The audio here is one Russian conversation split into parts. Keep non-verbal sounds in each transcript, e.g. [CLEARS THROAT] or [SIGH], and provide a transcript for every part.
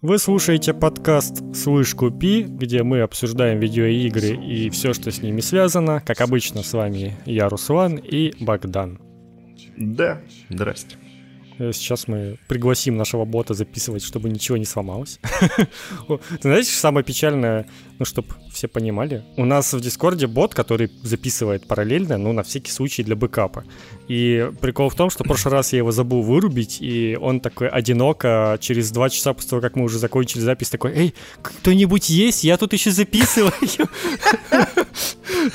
Вы слушаете подкаст «Слышь, купи», где мы обсуждаем видеоигры и все, что с ними связано. Как обычно, с вами я, Руслан и Богдан. Да, здрасте. Э, сейчас мы пригласим нашего бота записывать, чтобы ничего не сломалось. [LAUGHS] Ты знаешь, самое печальное, ну, чтобы все понимали, у нас в Дискорде бот, который записывает параллельно, ну, на всякий случай для бэкапа. И прикол в том, что в прошлый раз я его забыл вырубить, и он такой одиноко через два часа после того, как мы уже закончили запись, такой, эй, кто-нибудь есть? Я тут еще записываю. [LAUGHS]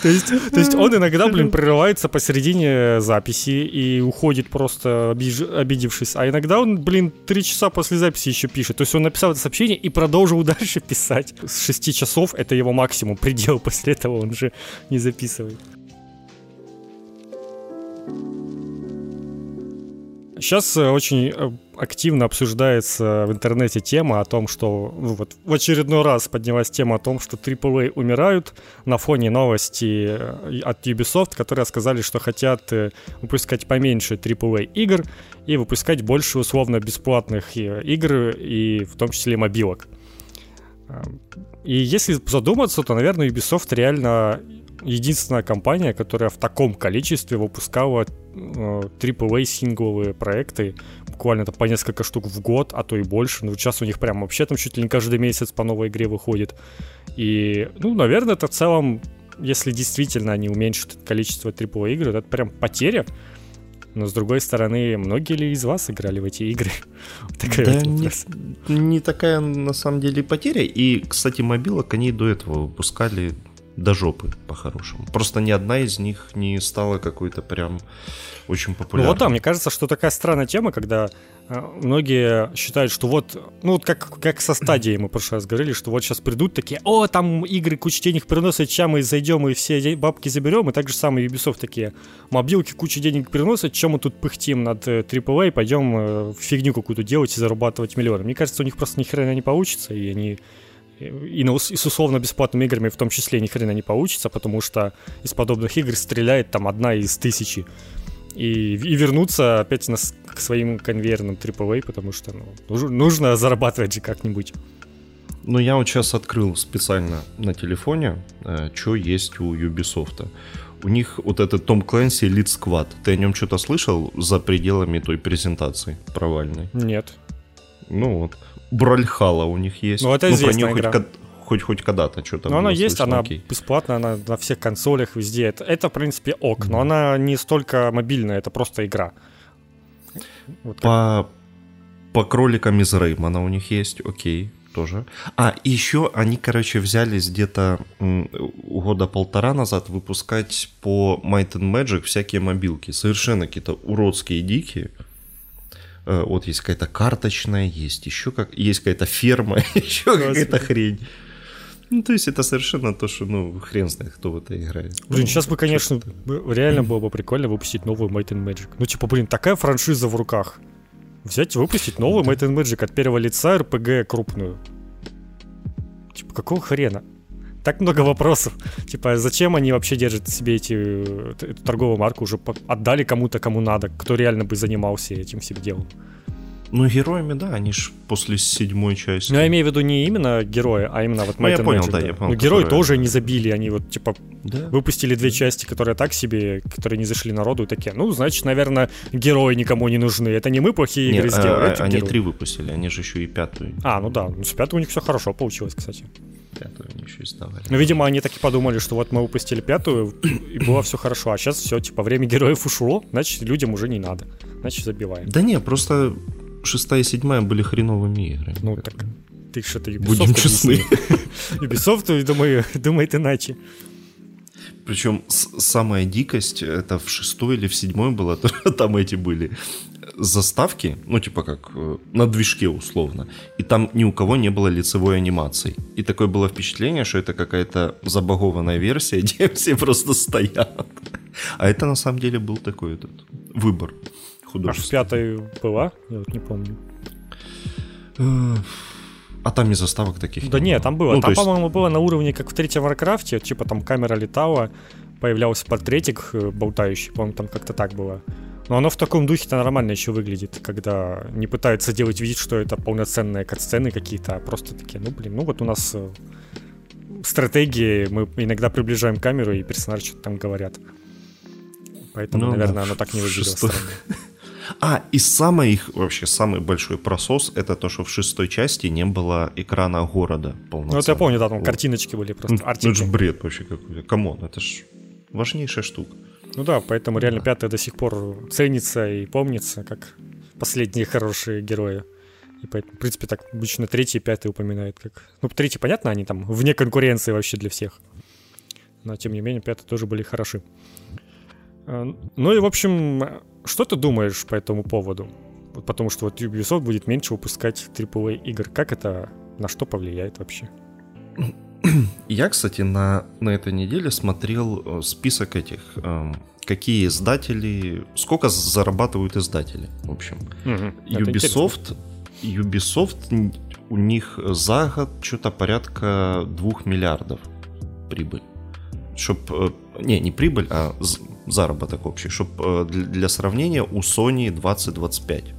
То есть, он иногда, блин, прерывается посередине записи и уходит просто обидевшись. А иногда он, блин, три часа после записи еще пишет. То есть он написал это сообщение и продолжил [LAUGHS] дальше писать. С шести часов это его максимум, предел. [LAUGHS] После этого он уже не записывает. Сейчас э, очень э, активно обсуждается в интернете тема о том, что ну, вот в очередной раз поднялась тема о том, что AAA умирают на фоне новости э, от Ubisoft, которые сказали, что хотят выпускать поменьше AAA игр и выпускать больше условно бесплатных игр и в том числе мобилок. И если задуматься, то, наверное, Ubisoft реально единственная компания, которая в таком количестве выпускала AAA э, сингловые проекты, буквально по несколько штук в год, а то и больше. Ну, сейчас у них прям вообще там чуть ли не каждый месяц по новой игре выходит. И, ну, наверное, это в целом, если действительно они уменьшат количество AAA игр, это прям потеря. Но с другой стороны, многие ли из вас играли в эти игры? [LAUGHS] Такая да не, не такая на самом деле потеря. И, кстати, мобилок они до этого выпускали до жопы, по-хорошему. Просто ни одна из них не стала какой-то прям очень популярной. Ну вот да, мне кажется, что такая странная тема, когда э, многие считают, что вот, ну вот как, как со стадией мы в прошлый раз говорили, что вот сейчас придут такие, о, там игры куча денег приносят, сейчас мы зайдем и все бабки заберем, и так же самое Ubisoft такие, мобилки куча денег приносят, чем мы тут пыхтим над AAA, э, пойдем э, фигню какую-то делать и зарабатывать миллионы. Мне кажется, у них просто ни хрена не получится, и они и, на, и с условно-бесплатными играми в том числе ни хрена не получится, потому что из подобных игр стреляет там одна из тысячи. И, и вернуться опять на, к своим конвейерным AAA, потому что ну, нужно зарабатывать же как-нибудь. Ну, я вот сейчас открыл специально на телефоне, э, что есть у Ubisoft. У них вот этот Том Клэнси Elite Squad. Ты о нем что-то слышал за пределами той презентации провальной? Нет. Ну вот. Бральхала у них есть. Ну, это ну, известная игра. Хоть, хоть, хоть когда-то что-то Но она есть, слышно, она окей. бесплатная, она на всех консолях везде. Это, это в принципе, ок, mm-hmm. но она не столько мобильная, это просто игра. Вот по, по кроликам из Реймана у них есть, окей, тоже. А, еще они, короче, взялись где-то года полтора назад выпускать по Might and Magic всякие мобилки. Совершенно какие-то уродские, дикие. Э, вот есть какая-то карточная, есть еще как, есть какая-то ферма, [LAUGHS] еще какая-то хрень. Ну, то есть это совершенно то, что, ну, хрен знает, кто в это играет. Блин, сейчас бы, конечно, реально было бы прикольно выпустить новую Might and Magic. Ну, типа, блин, такая франшиза в руках. Взять и выпустить новую Might and Magic от первого лица RPG крупную. Типа, какого хрена? Так много вопросов. Типа, зачем они вообще держат себе эти, эту торговую марку? Уже отдали кому-то, кому надо, кто реально бы занимался этим всем делом. Ну, героями, да, они ж после седьмой части. Ну, я имею в виду не именно герои, а именно вот ну, я понял, Magic, да, да, я понял. Ну, герои тоже не забили, они вот, типа, да? выпустили две части, которые так себе, которые не зашли народу, и такие, ну, значит, наверное, герои никому не нужны. Это не мы плохие игры не, сделали, а, Они герои. три выпустили, они же еще и пятую. А, ну да, ну, с пятой у них все хорошо получилось, кстати пятую они еще издавали. Ну, видимо, они так и подумали, что вот мы выпустили пятую, и было все хорошо, а сейчас все, типа, время героев ушло, значит, людям уже не надо, значит, забиваем. Да не, просто шестая и седьмая были хреновыми играми. Ну, так ты что-то Ubisoft Будем честны. Ubisoft, думаю, думает иначе. Причем самая дикость, это в шестой или в седьмой было, [LAUGHS] там эти были заставки, ну типа как э, на движке условно, и там ни у кого не было лицевой анимации. И такое было впечатление, что это какая-то забагованная версия, [LAUGHS] где все просто стоят. А это на самом деле был такой этот выбор художественный. А в пятой была? Я вот не помню. А там и заставок таких Да не нет, там было. Ну, там, есть... по-моему, было на уровне, как в третьем Варкрафте, типа там камера летала, появлялся портретик э, болтающий, по-моему, там как-то так было. Но оно в таком духе-то нормально еще выглядит, когда не пытаются делать вид, что это полноценные катсцены какие-то, а просто такие, ну блин, ну вот у нас э, стратегии, мы иногда приближаем камеру, и персонажи что-то там говорят. Поэтому, ну, наверное, оно так не выглядело Шестой... [LAUGHS] А, и самый их, вообще, самый большой просос, это то, что в шестой части не было экрана города полноценного. Ну, это я помню, да, там вот. картиночки были просто, ну, ну, это же бред вообще какой-то, come on, это ж важнейшая штука. Ну да, поэтому реально да. пятая до сих пор ценится и помнится, как последние [LAUGHS] хорошие герои. И поэтому, в принципе, так обычно третий и пятый упоминают. Как... Ну, третий, понятно, они там вне конкуренции вообще для всех. Но, тем не менее, пятый тоже были хороши. А, ну и, в общем, что ты думаешь по этому поводу? Потому что вот Ubisoft будет меньше выпускать AAA игр. Как это, на что повлияет вообще? Я, кстати, на, на этой неделе смотрел э, список этих, э, какие издатели, сколько зарабатывают издатели, в общем. Угу, Ubisoft, Ubisoft, у них за год что-то порядка 2 миллиардов прибыль. Чтоб, э, не, не прибыль, а заработок общий. Чтоб э, для сравнения у Sony 20-25.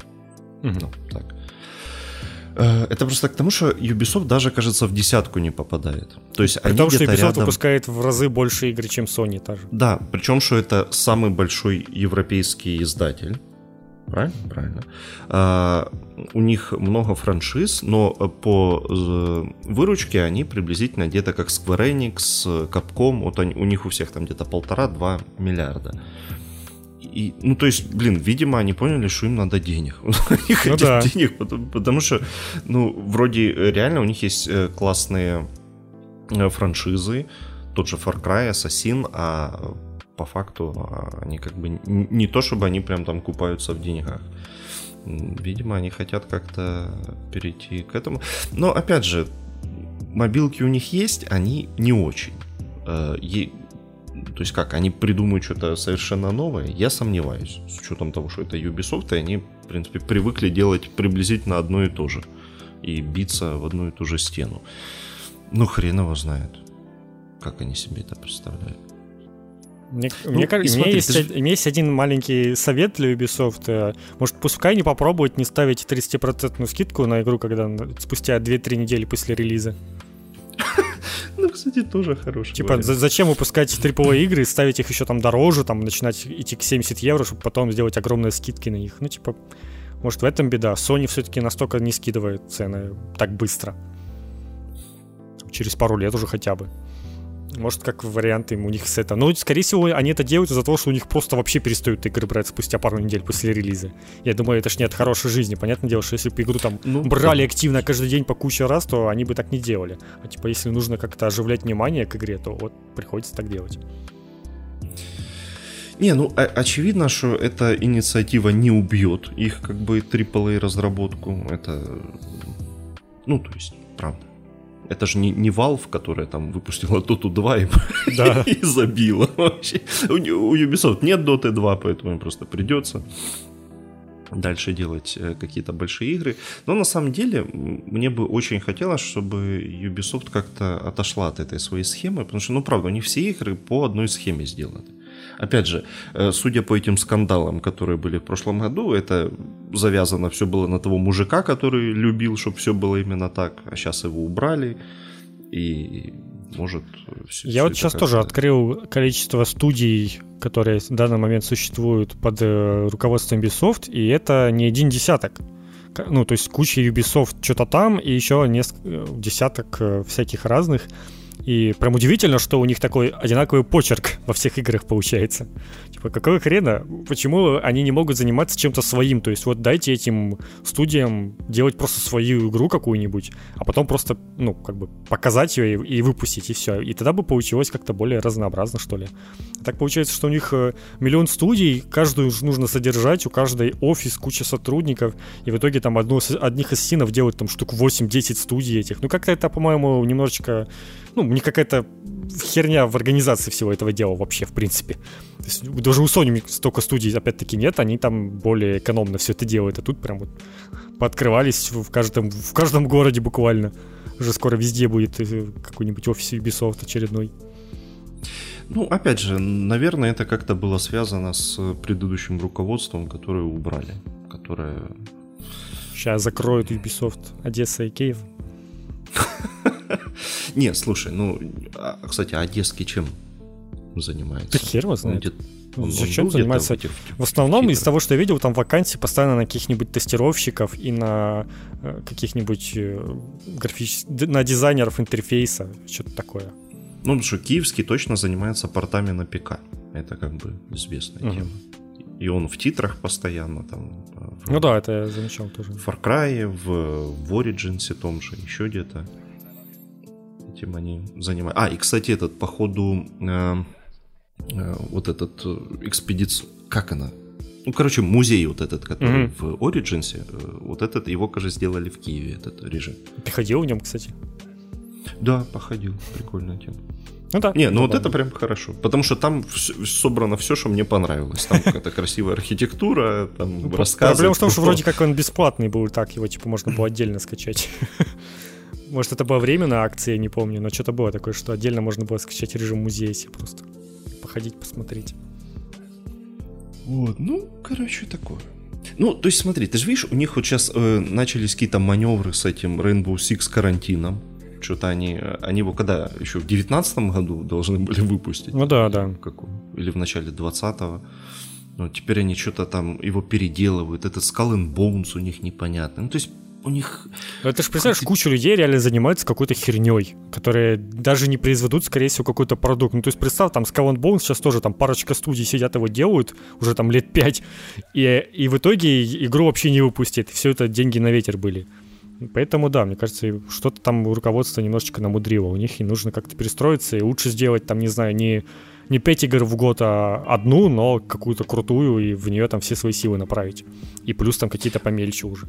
Угу. Ну, так. Э, это просто к тому, что Ubisoft даже, кажется, в десятку не попадает. То есть При они том, что Ubisoft рядом... выпускает в разы больше игр, чем Sony тоже. Да, причем, что это самый большой европейский издатель. Правильно? Правильно. А, у них много франшиз, но по э, выручке они приблизительно где-то как Square Enix, Capcom, вот они, у них у всех там где-то полтора-два миллиарда. И, ну, то есть, блин, видимо, они поняли, что им надо денег. [LAUGHS] Они хотят ну, да. денег, потому, потому что, ну, вроде реально у них есть э, классные э, франшизы, тот же Far Cry, Assassin, а по факту а, они как бы не то, чтобы они прям там купаются в деньгах. Видимо, они хотят как-то перейти к этому. Но опять же, мобилки у них есть, они не очень. То есть как, они придумают что-то совершенно новое? Я сомневаюсь, с учетом того, что это Ubisoft, и они, в принципе, привыкли делать приблизительно одно и то же. И биться в одну и ту же стену. Ну, хрен его знает, как они себе это представляют. Мне, ну, мне, кажется, смотри, есть, ты... у меня есть один маленький совет для Ubisoft. Э, может, пускай не попробовать не ставить 30% скидку на игру, когда спустя 2-3 недели после релиза. [LAUGHS] Ну, кстати, тоже хороший Типа, зачем выпускать AAA игры, ставить их еще там дороже, там, начинать идти к 70 евро, чтобы потом сделать огромные скидки на них? Ну, типа, может, в этом беда. Sony все-таки настолько не скидывает цены так быстро. Через пару лет уже хотя бы. Может, как вариант им у них с это. Но, скорее всего, они это делают из-за того, что у них просто вообще перестают игры брать спустя пару недель после релиза. Я думаю, это ж не от хорошей жизни. Понятное дело, что если бы игру там ну, брали да. активно каждый день по куче раз, то они бы так не делали. А типа, если нужно как-то оживлять внимание к игре, то вот приходится так делать. Не, ну очевидно, что эта инициатива не убьет их как бы AAA разработку. Это, ну, то есть, правда. Это же не, не Valve, которая там выпустила Dota 2 и, [LAUGHS] да. и забила вообще. У, у Ubisoft нет Dota 2, поэтому им просто придется дальше делать э, какие-то большие игры. Но на самом деле мне бы очень хотелось, чтобы Ubisoft как-то отошла от этой своей схемы, потому что, ну правда, у них все игры по одной схеме сделаны. Опять же, э, судя по этим скандалам, которые были в прошлом году, это завязано все было на того мужика, который любил, чтобы все было именно так, а сейчас его убрали, и может... Все, Я все вот сейчас тоже открыл количество студий, которые в данный момент существуют под э, руководством Ubisoft, и это не один десяток. Ну, то есть куча Ubisoft что-то там, и еще несколько э, десяток всяких разных. И прям удивительно, что у них такой одинаковый почерк во всех играх получается. Типа, какого хрена? Почему они не могут заниматься чем-то своим? То есть вот дайте этим студиям делать просто свою игру какую-нибудь, а потом просто, ну, как бы показать ее и, и выпустить, и все. И тогда бы получилось как-то более разнообразно, что ли. Так получается, что у них э, миллион студий, каждую нужно содержать, у каждой офис, куча сотрудников, и в итоге там одну, одних ассасинов делают там штук 8-10 студий этих. Ну, как-то это, по-моему, немножечко ну, не какая-то херня в организации всего этого дела вообще, в принципе. То есть, даже у Sony столько студий, опять-таки, нет, они там более экономно все это делают, а тут прям вот пооткрывались в каждом, в каждом городе буквально. Уже скоро везде будет э, какой-нибудь офис Ubisoft очередной. Ну, опять же, наверное, это как-то было связано с предыдущим руководством, которое убрали, которое... Сейчас закроют Ubisoft Одесса и Киев. [LAUGHS] Не, слушай, ну, а, кстати, Одесский чем занимается? Хер его знает. Он, Зачем он занимается? В основном из того, что я видел, там вакансии постоянно на каких-нибудь тестировщиков и на э, каких-нибудь э, графич... на дизайнеров интерфейса, что-то такое. Ну, потому что Киевский точно занимается портами на ПК. Это как бы известная uh-huh. тема. И он в титрах постоянно там. В, ну да, это я замечал тоже. В Far Cry, в, в Origins том же, еще где-то. Этим они занимаются. А, и, кстати, этот, походу, э, э, вот этот э, экспедицию, как она? Ну, короче, музей вот этот, который mm-hmm. в Origins, э, вот этот, его, кажется, сделали в Киеве, этот режим. Ты ходил в нем, кстати? Да, походил. Прикольная тема. Ну да. Не, ну вот это прям хорошо. Потому что там собрано все, что мне понравилось. Там какая-то красивая архитектура, там ну, рассказы. Проблема в том, что вроде как он бесплатный был, так его типа можно было отдельно скачать. [LAUGHS] Может, это была временная акция, я не помню, но что-то было такое, что отдельно можно было скачать режим музея себе просто. Походить, посмотреть. Вот, ну, короче, такое. Ну, то есть смотри, ты же видишь, у них вот сейчас э, начались какие-то маневры с этим Rainbow Six карантином что-то они, они его когда, еще в девятнадцатом году должны были выпустить? Ну да, да. Как, или в начале двадцатого. Но теперь они что-то там его переделывают. Этот Skull and Bones у них непонятно. Ну, то есть у них... Ну, это же, представляешь, куча людей реально занимается какой-то херней, которые даже не произведут, скорее всего, какой-то продукт. Ну, то есть, представь, там Skull and Bones сейчас тоже там парочка студий сидят его делают, уже там лет пять, и, и в итоге игру вообще не выпустит. Все это деньги на ветер были. Поэтому, да, мне кажется, что-то там руководство немножечко намудрило. У них и нужно как-то перестроиться, и лучше сделать, там, не знаю, не, не 5 игр в год, а одну, но какую-то крутую, и в нее там все свои силы направить. И плюс там какие-то помельче уже.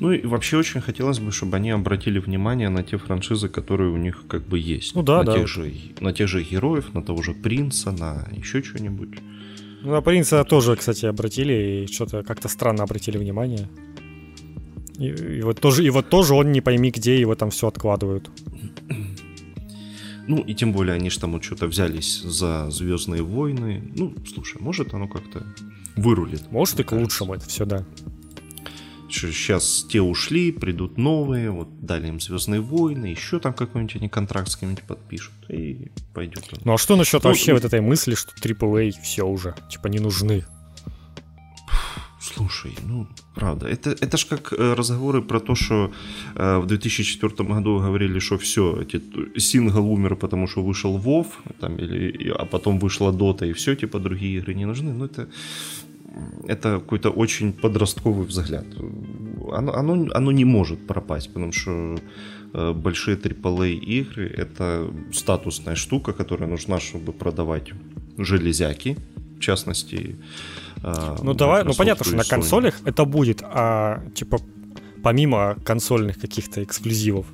Ну и вообще очень хотелось бы, чтобы они обратили внимание на те франшизы, которые у них как бы есть. Ну да, на да. Тех же, на тех же героев, на того же принца, на еще что-нибудь. Ну, на принца тоже, кстати, обратили, и что-то как-то странно обратили внимание. И, и, вот тоже, и вот тоже он не пойми где, его там все откладывают. Ну, и тем более они же там что-то взялись за Звездные войны. Ну, слушай, может оно как-то вырулит. Может и к лучшему это все, да. Сейчас те ушли, придут новые, вот дали им Звездные войны, еще там какой-нибудь они контракт с кем-нибудь подпишут, и пойдет. Ну а что насчет ну, вообще ну... вот этой мысли, что AAA все уже, типа, не нужны? Слушай, ну, правда, это, это ж как э, разговоры про то, что э, в 2004 году говорили, что все, эти, сингл умер, потому что вышел Вов, там, или, а потом вышла Дота, и все, типа, другие игры не нужны. Ну, это, это какой-то очень подростковый взгляд. Оно, оно, оно не может пропасть, потому что э, большие AAA игры — это статусная штука, которая нужна, чтобы продавать железяки, в частности, ну давай, ну понятно, что на консолях это будет, а типа помимо консольных каких-то эксклюзивов.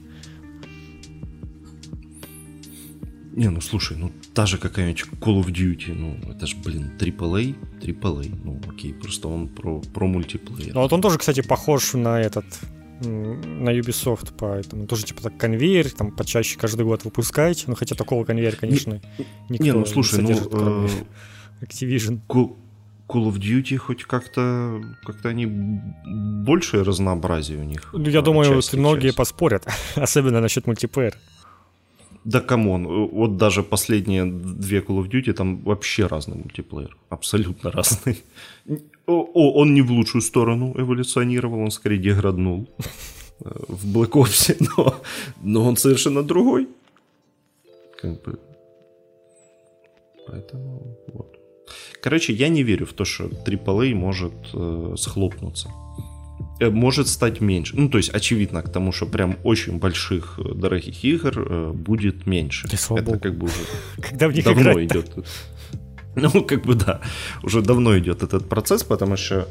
Не, ну слушай, ну та же какая-нибудь Call of Duty, ну это ж, блин, AAA, AAA, ну окей, просто он про, про мультиплеер. Ну вот он тоже, кстати, похож на этот, на Ubisoft, поэтому тоже типа так конвейер, там почаще каждый год выпускаете, ну хотя такого конвейера, конечно, не, никто не, ну слушай, не содержит, ну, кроме э, [LAUGHS] Activision. Call of Duty хоть как-то как-то они большее разнообразие у них. Ну, я думаю, части, многие части. поспорят, [LAUGHS] особенно насчет мультиплеера. Да come on, вот даже последние две Call of Duty, там вообще разный мультиплеер. Абсолютно разный. О, он не в лучшую сторону эволюционировал, он скорее деграднул э, в Black Ops, [LAUGHS] но, но он совершенно другой. Как бы. Поэтому. Короче, я не верю в то, что AAA может э, схлопнуться. Э, может стать меньше. Ну, то есть, очевидно, к тому, что прям очень больших э, дорогих игр э, будет меньше. Это Богу. как бы уже [LAUGHS] Когда в них давно идет. Ну, как бы да, уже давно идет этот процесс, потому что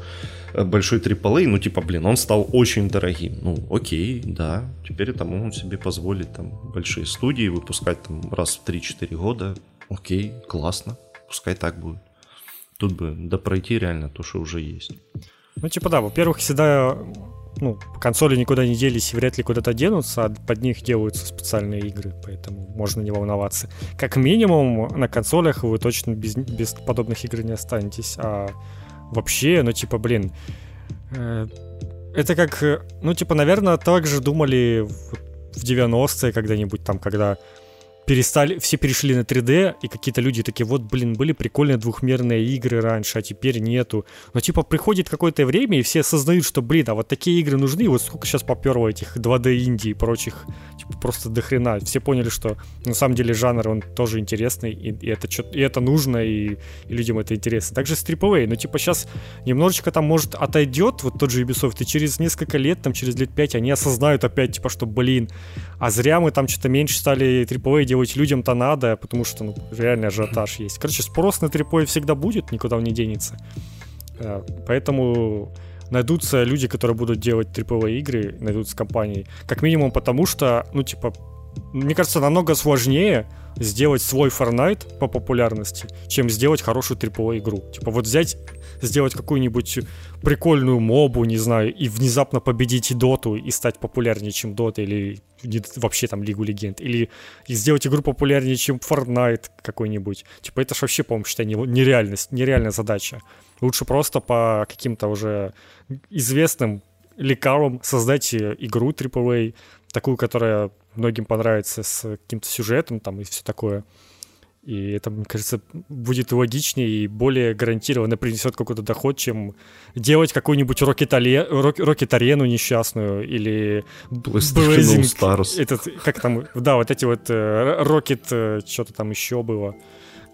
э, большой AAA, ну, типа, блин, он стал очень дорогим. Ну, окей, да, теперь это могут себе позволить там большие студии выпускать там раз в 3-4 года. Окей, классно, пускай так будет. Тут бы допройти реально то, что уже есть. Ну, типа, да, во-первых, всегда ну, консоли никуда не делись и вряд ли куда-то денутся, а под них делаются специальные игры, поэтому можно не волноваться. Как минимум на консолях вы точно без, без подобных игр не останетесь, а вообще, ну, типа, блин, э, это как, э, ну, типа, наверное, так же думали в, в 90-е когда-нибудь там, когда перестали, все перешли на 3D, и какие-то люди такие, вот, блин, были прикольные двухмерные игры раньше, а теперь нету. Но, типа, приходит какое-то время, и все осознают, что, блин, а вот такие игры нужны, вот сколько сейчас поперло этих 2D инди и прочих, типа, просто до хрена. Все поняли, что на самом деле жанр, он тоже интересный, и, и это, и это нужно, и, и людям это интересно. Также с AAA, ну, типа, сейчас немножечко там, может, отойдет вот тот же Ubisoft, и через несколько лет, там, через лет 5 они осознают опять, типа, что, блин, а зря мы там что-то меньше стали AAA делать людям-то надо, потому что ну, реально ажиотаж [LAUGHS] есть. Короче, спрос на AAA всегда будет, никуда он не денется. Э, поэтому найдутся люди, которые будут делать AAA игры, найдутся компании. Как минимум потому, что, ну, типа, мне кажется, намного сложнее сделать свой Fortnite по популярности, чем сделать хорошую AAA игру. Типа вот взять, сделать какую-нибудь прикольную мобу, не знаю, и внезапно победить и Доту и стать популярнее, чем Дота, или вообще там Лигу Легенд, или сделать игру популярнее, чем Fortnite какой-нибудь. Типа это ж вообще, по-моему, считай, нереальность, нереальная задача. Лучше просто по каким-то уже известным лекалам создать игру AAA, такую, которая многим понравится с каким-то сюжетом там и все такое. И это, мне кажется, будет логичнее и более гарантированно принесет какой-то доход, чем делать какую-нибудь рокет-арену несчастную или Blazing Stars. Этот, как там, да, вот эти вот рокет, э, э, что-то там еще было.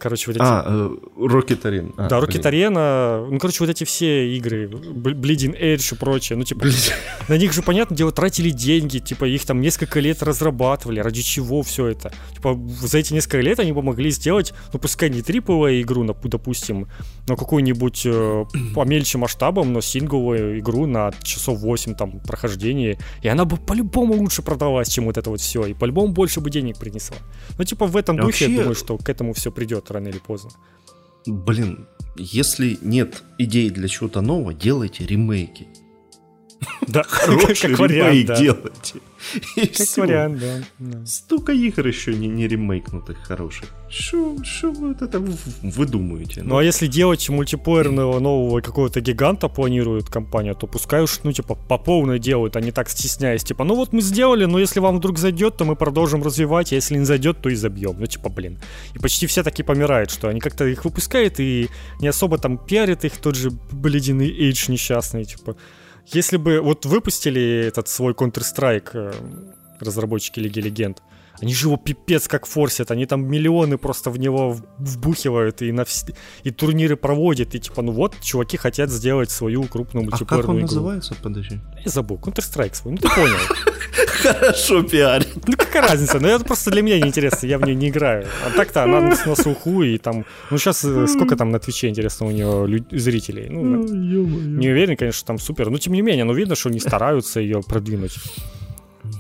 Короче, вот эти... А, Rocket Arena. А, да, Arena. Ну, короче, вот эти все игры, Bleeding Edge и прочее. Ну, типа, на них же, понятно дело, тратили деньги. Типа, их там несколько лет разрабатывали. Ради чего все это? Типа, за эти несколько лет они помогли сделать, ну, пускай не триповую игру, допустим, но какую-нибудь э, [CLEARS THROAT] помельче масштабом, но сингловую игру на часов 8 там прохождения. И она бы по-любому лучше продалась, чем вот это вот все. И по-любому больше бы денег принесла. Ну, типа, в этом духе, я думаю, что к этому все придет рано или поздно. Блин, если нет идей для чего-то нового, делайте ремейки. Да, [LAUGHS] хороший ремейк делайте. И как все. вариант, да, да. Столько игр еще не, не ремейкнутых хороших. Что вы вот это выдумываете? Ну, а если делать мультиплеерного нового какого-то гиганта планирует компания, то пускай уж, ну, типа, по полной делают, а не так стесняясь. Типа, ну вот мы сделали, но если вам вдруг зайдет, то мы продолжим развивать, а если не зайдет, то и забьем. Ну, типа, блин. И почти все таки помирают, что они как-то их выпускают и не особо там пиарят их, тот же блединый Эйдж несчастный, типа. Если бы вот выпустили этот свой Counter-Strike, э, разработчики Лиги Легенд, они же его пипец как форсят, они там миллионы просто в него вбухивают и, на вс... и турниры проводят, и типа, ну вот, чуваки хотят сделать свою крупную мультиплеерную а как он игру. называется, подожди? Я забыл, Counter-Strike свой, ну ты понял. [LAUGHS] Хорошо пиарит. Ну какая разница, ну это просто для меня неинтересно, я в нее не играю. А так-то она на слуху, и там, ну сейчас э, сколько там на Твиче, интересно, у нее зрителей? Ну, не уверен, конечно, там супер, но тем не менее, ну видно, что они стараются ее продвинуть.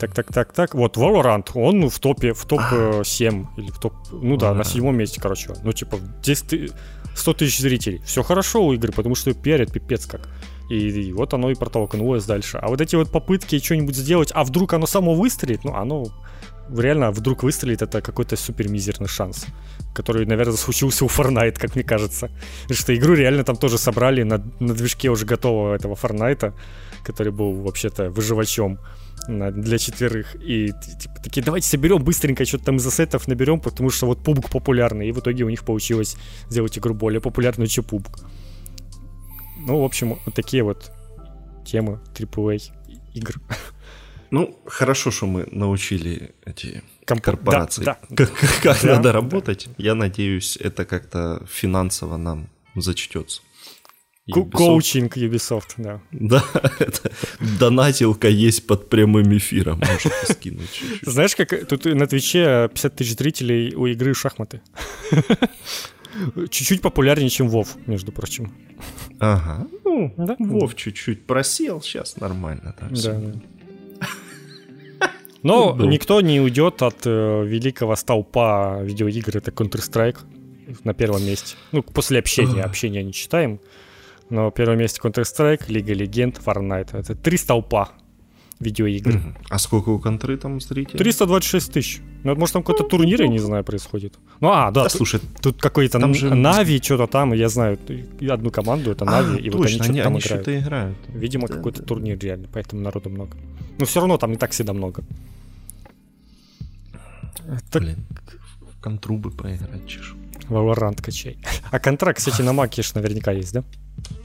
Так, так, так, так. Вот Valorant, он в топе, в топ-7 или в топ... Ну да, на седьмом месте, короче. Ну, типа, 10 100 тысяч зрителей. Все хорошо у игры, потому что пиарят пипец как. И, и вот оно и протолкнулось дальше. А вот эти вот попытки что-нибудь сделать, а вдруг оно само выстрелит, ну, оно реально вдруг выстрелит, это какой-то супер мизерный шанс, который, наверное, случился у Fortnite, как мне кажется. Потому что игру реально там тоже собрали на, на движке уже готового этого Fortnite, который был вообще-то выживачом для четверых. И типа, такие, давайте соберем быстренько, что-то там из ассетов наберем, потому что вот пубг популярный. И в итоге у них получилось сделать игру более популярную, чем пубг. Ну, в общем, вот такие вот темы AAA игр. Ну, хорошо, что мы научили эти Комп... корпорации, да, да. как, как да, надо работать. Да. Я надеюсь, это как-то финансово нам зачтется. Ubisoft. Коучинг Ubisoft, да. Да, [LAUGHS] это донатилка есть под прямым эфиром, можете скинуть чуть-чуть. Знаешь, как тут на Твиче 50 тысяч зрителей у игры шахматы. [LAUGHS] Чуть-чуть популярнее, чем Вов, между прочим. Ага, ну, да? Вов чуть-чуть просел, сейчас нормально. Да, да, да. [LAUGHS] Но ну, никто не уйдет от э, великого столпа видеоигр, это Counter-Strike на первом месте. Ну, после общения, общения не читаем. Но первое месте Counter-Strike, Лига Легенд, Fortnite. Это три столпа видеоигр. Угу. А сколько у контры там зрителей? 326 тысяч. Ну, может, там какой-то турнир, я не знаю, происходит. Ну, а, да, да слушай, тут какой-то там же... Нави, что-то там, я знаю, одну команду, это Нави, а, и точно, вот они что-то они, там они играют. играют. Видимо, да, какой-то да. турнир реально, поэтому народу много. Но все равно там не так всегда много. Так... Блин, в контру бы поиграть, чешу. Valorant качай. А контракт, кстати, на Маке наверняка есть, да?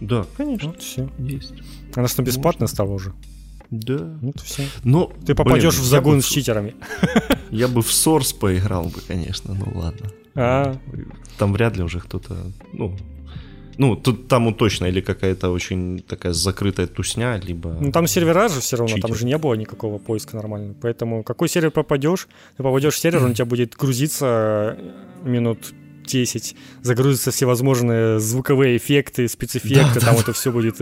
Да, конечно. Вот, все. Есть. Она что, бесплатная стала уже? Да. Ну, то все. Но, Ты попадешь блин, в загон с читерами. [LAUGHS] Я бы в Source поиграл бы, конечно, ну ладно. А. Там вряд ли уже кто-то, ну, ну, тут там точно или какая-то очень такая закрытая тусня, либо... Ну, там сервера же все равно, читер. там же не было никакого поиска нормального. Поэтому какой сервер попадешь, ты попадешь в сервер, он у тебя будет грузиться минут 10, загрузятся всевозможные звуковые эффекты, спецэффекты, да, там да, это все будет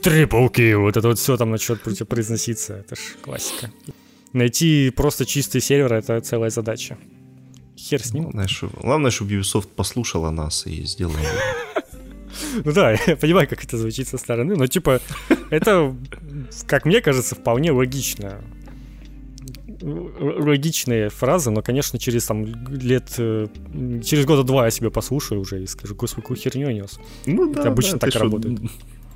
трипл вот это вот все там начнет произноситься, это ж классика. Найти просто чистый сервер — это целая задача. Хер с ним. Главное, что, главное, чтобы Ubisoft послушала нас и сделала. [LAUGHS] Ну да, я понимаю, как это звучит со стороны, но типа это, как мне кажется, вполне логично логичные фразы, но, конечно, через там лет, э, через года два я себе послушаю уже и скажу, господи, какую херню нес. Ну да, Это обычно да, так работает.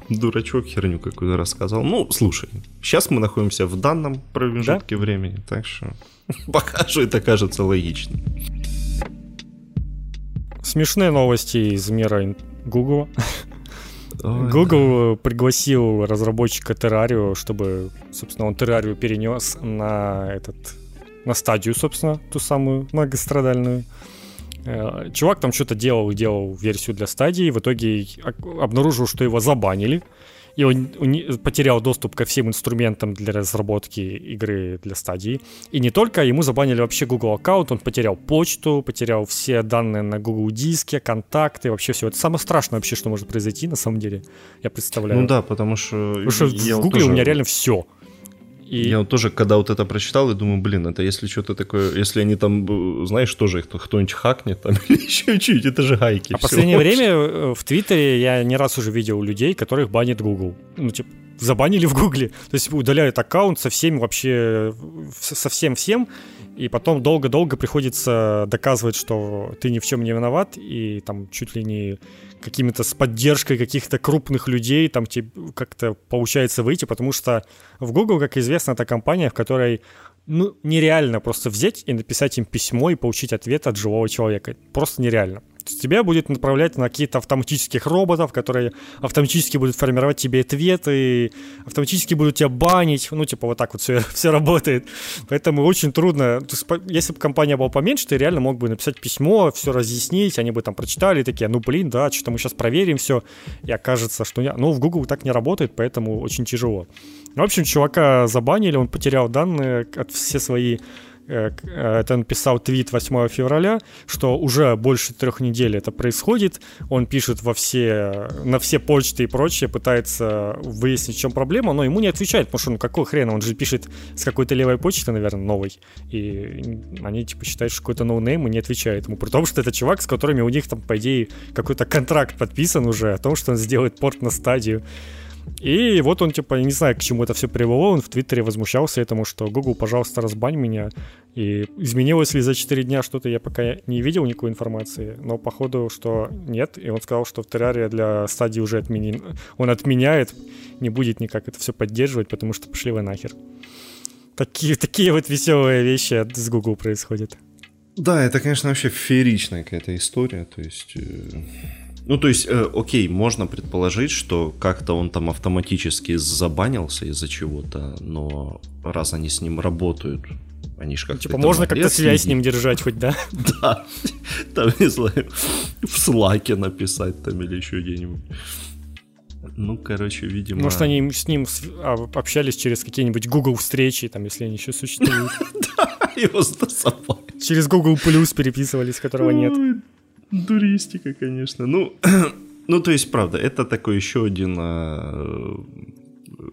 Дурачок херню какую-то рассказал. Ну, слушай, сейчас мы находимся в данном промежутке да? времени, так что [LAUGHS] пока что это кажется логичным. Смешные новости из мира Google. Google да. пригласил разработчика Terrario, чтобы, собственно, он Terrario перенес на этот на стадию, собственно, ту самую многострадальную. Э, чувак там что-то делал и делал версию для стадии, в итоге обнаружил, что его забанили и он, он потерял доступ ко всем инструментам для разработки игры для стадии. И не только, ему забанили вообще Google аккаунт, он потерял почту, потерял все данные на Google диске, контакты, вообще все. Это самое страшное вообще, что может произойти на самом деле, я представляю. Ну да, потому что... Потому что в Google тоже... у меня реально все. И... Я вот тоже, когда вот это прочитал, и думаю, блин, это если что-то такое, если они там, знаешь, тоже их кто-нибудь хакнет там [LAUGHS] или еще чуть, это же гайки. А в последнее время э, в Твиттере я не раз уже видел людей, которых банит Google. Ну, типа, забанили в Гугле. То есть удаляют аккаунт со всеми вообще, со всем-всем, и потом долго-долго приходится доказывать, что ты ни в чем не виноват, и там чуть ли не какими-то с поддержкой каких-то крупных людей там тебе как-то получается выйти, потому что в Google, как известно, это компания, в которой ну, нереально просто взять и написать им письмо и получить ответ от живого человека. Просто нереально тебя будет направлять на каких-то автоматических роботов, которые автоматически будут формировать тебе ответы, автоматически будут тебя банить, ну, типа, вот так вот все, [LAUGHS] все работает. Поэтому очень трудно. Если бы компания была поменьше, ты реально мог бы написать письмо, все разъяснить, они бы там прочитали, такие, ну, блин, да, что-то мы сейчас проверим все, и окажется, что... Не... Ну, в Google так не работает, поэтому очень тяжело. В общем, чувака забанили, он потерял данные от все свои это он писал твит 8 февраля, что уже больше трех недель это происходит. Он пишет во все, на все почты и прочее, пытается выяснить, в чем проблема, но ему не отвечает, потому что ну какой хрен, он же пишет с какой-то левой почты, наверное, новой. И они типа считают, что какой-то ноунейм и не отвечает ему. При том, что это чувак, с которыми у них там, по идее, какой-то контракт подписан уже о том, что он сделает порт на стадию. И вот он, типа, не знаю, к чему это все привело, он в Твиттере возмущался этому, что Google, пожалуйста, разбань меня. И изменилось ли за 4 дня что-то, я пока не видел никакой информации, но походу, что нет. И он сказал, что в Terraria для стадии уже отменен. Он отменяет, не будет никак это все поддерживать, потому что пошли вы нахер. Такие, такие вот веселые вещи с Google происходят. Да, это, конечно, вообще фееричная какая-то история. То есть э, ну, то есть, э, окей, можно предположить, что как-то он там автоматически забанился из-за чего-то, но раз они с ним работают, они же как-то... Типа можно как-то связь с ним держать хоть, да? [LAUGHS] Да, там, не знаю, в слаке написать там или еще где-нибудь. Ну, короче, видимо... Может, они с ним а, общались через какие-нибудь Google встречи, там, если они еще существуют. [LAUGHS] Да, его Через Google Plus переписывались, которого нет. Дуристика, конечно. Ну, [CLEARS THROAT] ну, то есть, правда, это такой еще один э,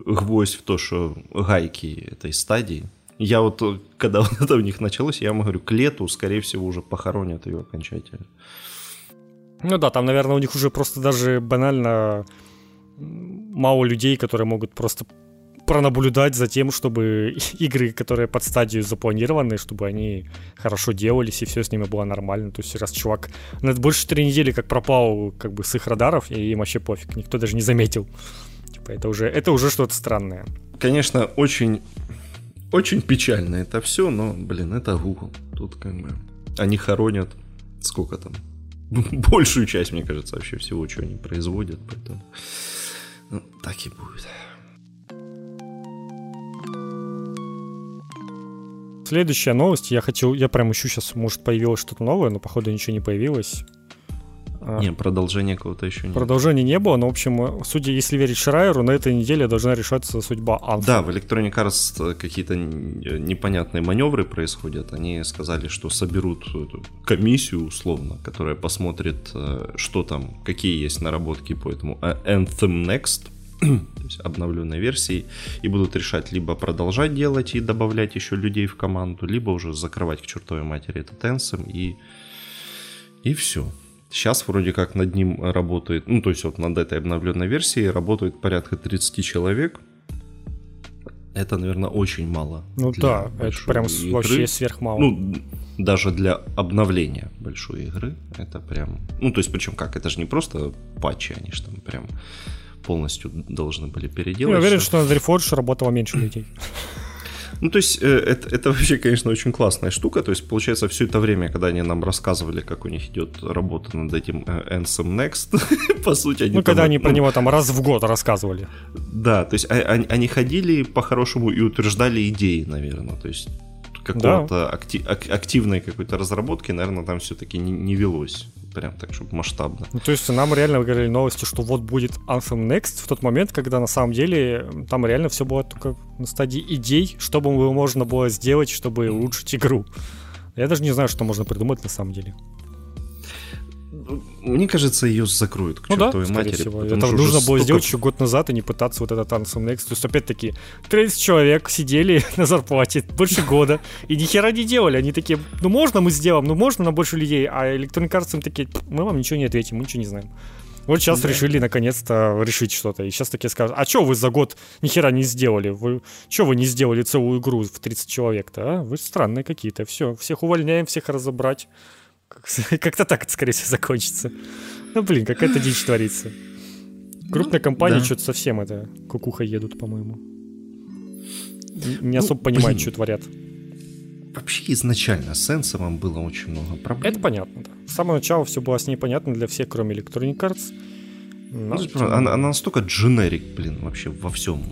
гвоздь в то, что гайки этой стадии. Я вот, когда [LAUGHS] вот это у них началось, я вам говорю, к лету, скорее всего, уже похоронят ее окончательно. Ну да, там, наверное, у них уже просто даже банально мало людей, которые могут просто пронаблюдать за тем, чтобы [LAUGHS] игры, которые под стадию запланированы, чтобы они хорошо делались, и все с ними было нормально. То есть раз чувак на больше три недели как пропал как бы с их радаров, и им вообще пофиг, никто даже не заметил. Типа это уже, это уже что-то странное. Конечно, очень, очень печально это все, но, блин, это Google. Тут как бы они хоронят сколько там? [LAUGHS] Большую часть, мне кажется, вообще всего, что они производят, поэтому ну, так и будет. Следующая новость. Я хотел, я прям ищу сейчас, может, появилось что-то новое, но походу ничего не появилось. А, не, продолжения какого-то еще нет. Продолжения не было, но, в общем, судя, если верить Шрайеру, на этой неделе должна решаться судьба Anthem. Да, в Electronic Arts какие-то непонятные маневры происходят. Они сказали, что соберут эту комиссию, условно, которая посмотрит, э, что там, какие есть наработки по этому э, Anthem Next, то есть обновленной версии, и будут решать либо продолжать делать и добавлять еще людей в команду, либо уже закрывать к чертовой матери этот Anthem и, и все. Сейчас вроде как над ним работает, ну то есть вот над этой обновленной версией работает порядка 30 человек. Это, наверное, очень мало. Ну да, это прям игры. вообще сверхмало. Ну, даже для обновления большой игры. Это прям... Ну, то есть, причем как, это же не просто патчи, они же там прям полностью должны были переделать. Я уверен, что на Dreamforge работало меньше людей. Ну, то есть, э, это, это вообще, конечно, очень классная штука. То есть, получается, все это время, когда они нам рассказывали, как у них идет работа над этим э, Ansem Next, [LAUGHS] по сути, они Ну, когда они про ну, него там раз в год рассказывали. Да, то есть, а, они, они ходили по-хорошему и утверждали идеи, наверное. То есть, какого-то да. актив, активной какой-то разработки, наверное, там все-таки не, не велось прям так, чтобы масштабно. Ну, то есть нам реально говорили новости, что вот будет Anthem Next в тот момент, когда на самом деле там реально все было только на стадии идей, что бы можно было сделать, чтобы улучшить игру. Я даже не знаю, что можно придумать на самом деле. Мне кажется, ее закроют к ну чертовой да, матери. Всего. Это нужно было столько... сделать еще год назад и не пытаться вот этот Anthem Next. То есть, опять-таки, 30 человек сидели [LAUGHS] на зарплате больше года и ни хера не делали. Они такие, ну можно мы сделаем, ну можно на больше людей. А Electronic Arts им такие, мы вам ничего не ответим, мы ничего не знаем. Вот сейчас да. решили наконец-то решить что-то. И сейчас такие скажут, а что вы за год ни хера не сделали? Вы что вы не сделали целую игру в 30 человек-то, а? Вы странные какие-то. Все, всех увольняем, всех разобрать. [LAUGHS] Как-то так это, скорее всего, закончится. Ну, блин, какая-то дичь творится. Крупные ну, компании да. что-то совсем это кукуха едут, по-моему. Не ну, особо понимают, блин. что творят. Вообще изначально с Сенсором было очень много проблем. Это понятно, да. С самого начала все было с ней понятно для всех, кроме Electronic Arts. Но, ну, она, она настолько дженерик, блин, вообще во всем.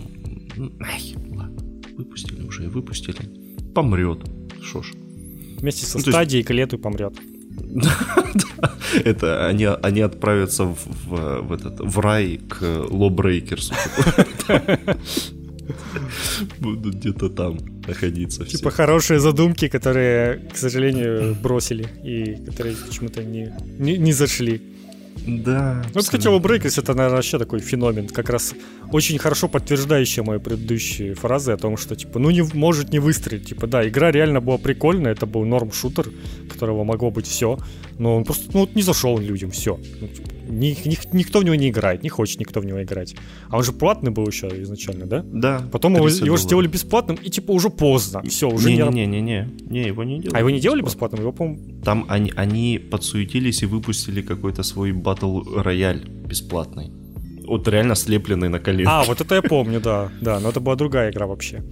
Ай, ладно, выпустили уже, выпустили. Помрет. Шо ж. Вместе со ну, стадией есть... к лету помрет. [LAUGHS] Это они, они отправятся в, в, в, этот, в рай к Лобрейкерсу. [LAUGHS] Будут где-то там находиться. Типа хорошие задумки, которые, к сожалению, бросили и которые почему-то не, не, не зашли. Да. Ну, кстати, Breakers это, наверное, вообще такой феномен, как раз очень хорошо подтверждающая мои предыдущие фразы о том, что, типа, ну, не может не выстрелить. Типа, да, игра реально была прикольная, это был норм-шутер, которого могло быть все, но он просто, ну, вот не зашел людям, все. Ну, типа, ни, ни, никто в него не играет, не хочет никто в него играть. А он же платный был еще изначально, да? Да. Потом его, его сделали бесплатным, и типа уже поздно. Все, уже не. Не-не-не, не, его не делали. А его не делали бесплатным? Его, по Там они, они подсуетились и выпустили какой-то свой батл рояль бесплатный. Вот реально слепленный на коленке. А, вот это я помню, да. Да, но это была другая игра вообще.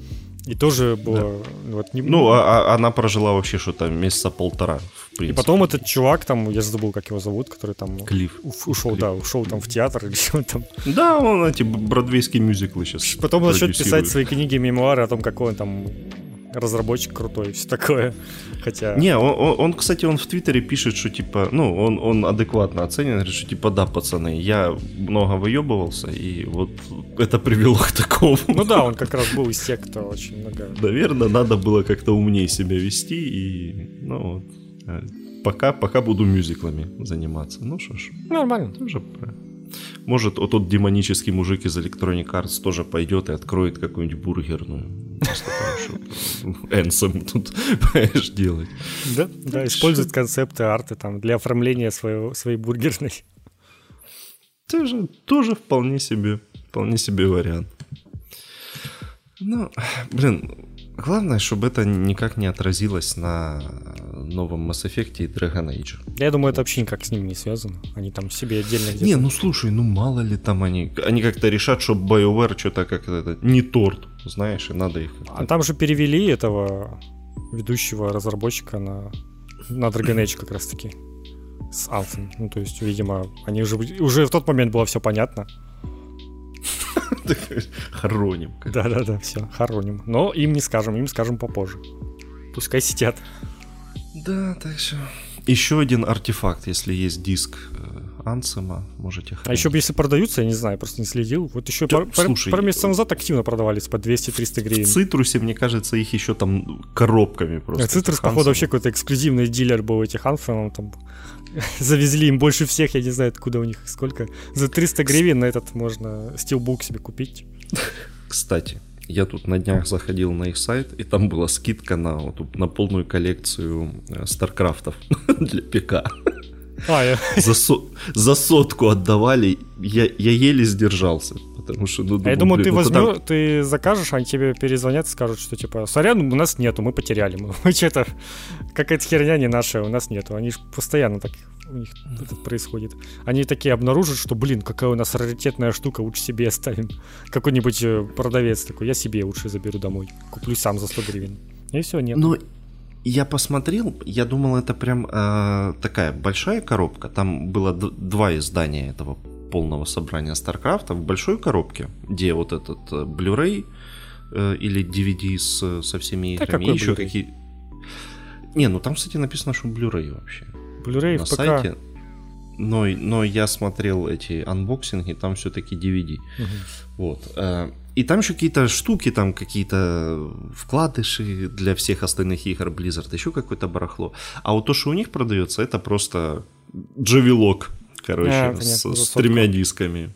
И тоже было... Да. Вот, не... Ну, а, а она прожила вообще что-то месяца полтора, в принципе. И потом этот чувак там, я забыл, как его зовут, который там... Клифф. Ушел, Клифф. да, ушел там в театр или [LAUGHS] что там. Да, он эти бродвейские мюзиклы сейчас Потом начнет писать свои книги, мемуары о том, какой он там разработчик крутой и все такое. Хотя... Не, он, он, он, кстати, он в Твиттере пишет, что типа, ну, он, он адекватно оценен, говорит, что типа, да, пацаны, я много выебывался, и вот это привело к такому. Ну да, он как раз был из тех, кто очень много... Наверное, надо было как-то умнее себя вести, и, ну вот, э, пока, пока буду мюзиклами заниматься. Ну что ж. Нормально. Тоже может, вот тот демонический мужик из Electronic Arts тоже пойдет и откроет какую-нибудь бургерную. Энсом [LAUGHS] тут, [LAUGHS] понимаешь, делать. Да, да, использует концепты арты там для оформления своего, своей бургерной. Тоже, тоже вполне себе, вполне себе вариант. Ну, блин, главное, чтобы это никак не отразилось на новом Mass Effect и Dragon Age. Я думаю, это вообще никак с ним не связано. Они там себе отдельно где-то... Не, ну слушай, ну мало ли там они... Они как-то решат, что BioWare что-то как это... Не торт, знаешь, и надо их... А там же перевели этого ведущего разработчика на, на Dragon Age как раз-таки. С Anthem. Ну, то есть, видимо, они уже... Уже в тот момент было все понятно. [LAUGHS] Хороним. Да-да-да, все, хороним. Но им не скажем, им скажем попозже. Пускай сидят. Да, так что... Еще один артефакт, если есть диск Ансема, можете хранить. А еще если продаются, я не знаю, просто не следил. Вот еще да, пар, слушай, пару месяцев назад активно продавались по 200-300 гривен. В Цитрусе, мне кажется, их еще там коробками просто. А Цитрус, походу, вообще какой-то эксклюзивный дилер был этих Ансемов. Там [LAUGHS] завезли им больше всех, я не знаю, откуда у них сколько. За 300 гривен на этот можно steelbook себе купить. Кстати, я тут на днях заходил на их сайт, и там была скидка на, вот, на полную коллекцию э, Старкрафтов [LAUGHS] для ПК. А, я... [LAUGHS] за, со... за сотку отдавали, я, я еле сдержался. Потому что, ну, думаю, а я думаю, блин, ты ну, возьмешь, потом... ты закажешь, они тебе перезвонят и скажут, что типа, сорян, у нас нету, мы потеряли. Мы что-то, какая-то херня не наша, у нас нету. Они же постоянно так у них это происходит. Они такие обнаружат, что, блин, какая у нас раритетная штука, лучше себе оставим. Какой-нибудь э, продавец такой, я себе лучше заберу домой. Куплю сам за 100 гривен. И все, нет. Но я посмотрел, я думал, это прям э, такая большая коробка. Там было два издания этого полного собрания StarCraft в большой коробке, где вот этот э, Blu-ray э, или DVD с, со всеми да играми. еще какие. Не, ну там, кстати, написано, что Blu-ray вообще. Blu-ray на в ПК. сайте. Но, но я смотрел эти анбоксинги, там все-таки DVD. Угу. Вот. Э, и там еще какие-то штуки, там какие-то вкладыши для всех остальных игр Blizzard, еще какое-то барахло. А вот то, что у них продается, это просто jewel'ок, короче, а, с, с тремя дисками.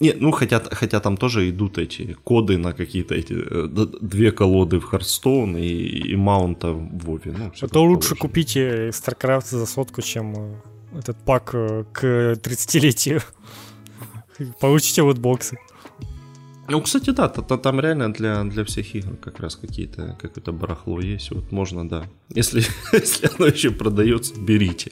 Нет, ну хотя, хотя там тоже идут эти коды на какие-то эти э, две колоды в Хардстоун и, и маунта в Вове. Ну, Это лучше положено. купите StarCraft за сотку, чем э, этот пак э, к 30-летию. [LAUGHS] Получите вот боксы. Ну, кстати, да, то, то, там реально для, для всех игр как раз какие-то, какое-то барахло есть. Вот можно, да. Если, [LAUGHS] если оно еще продается, берите.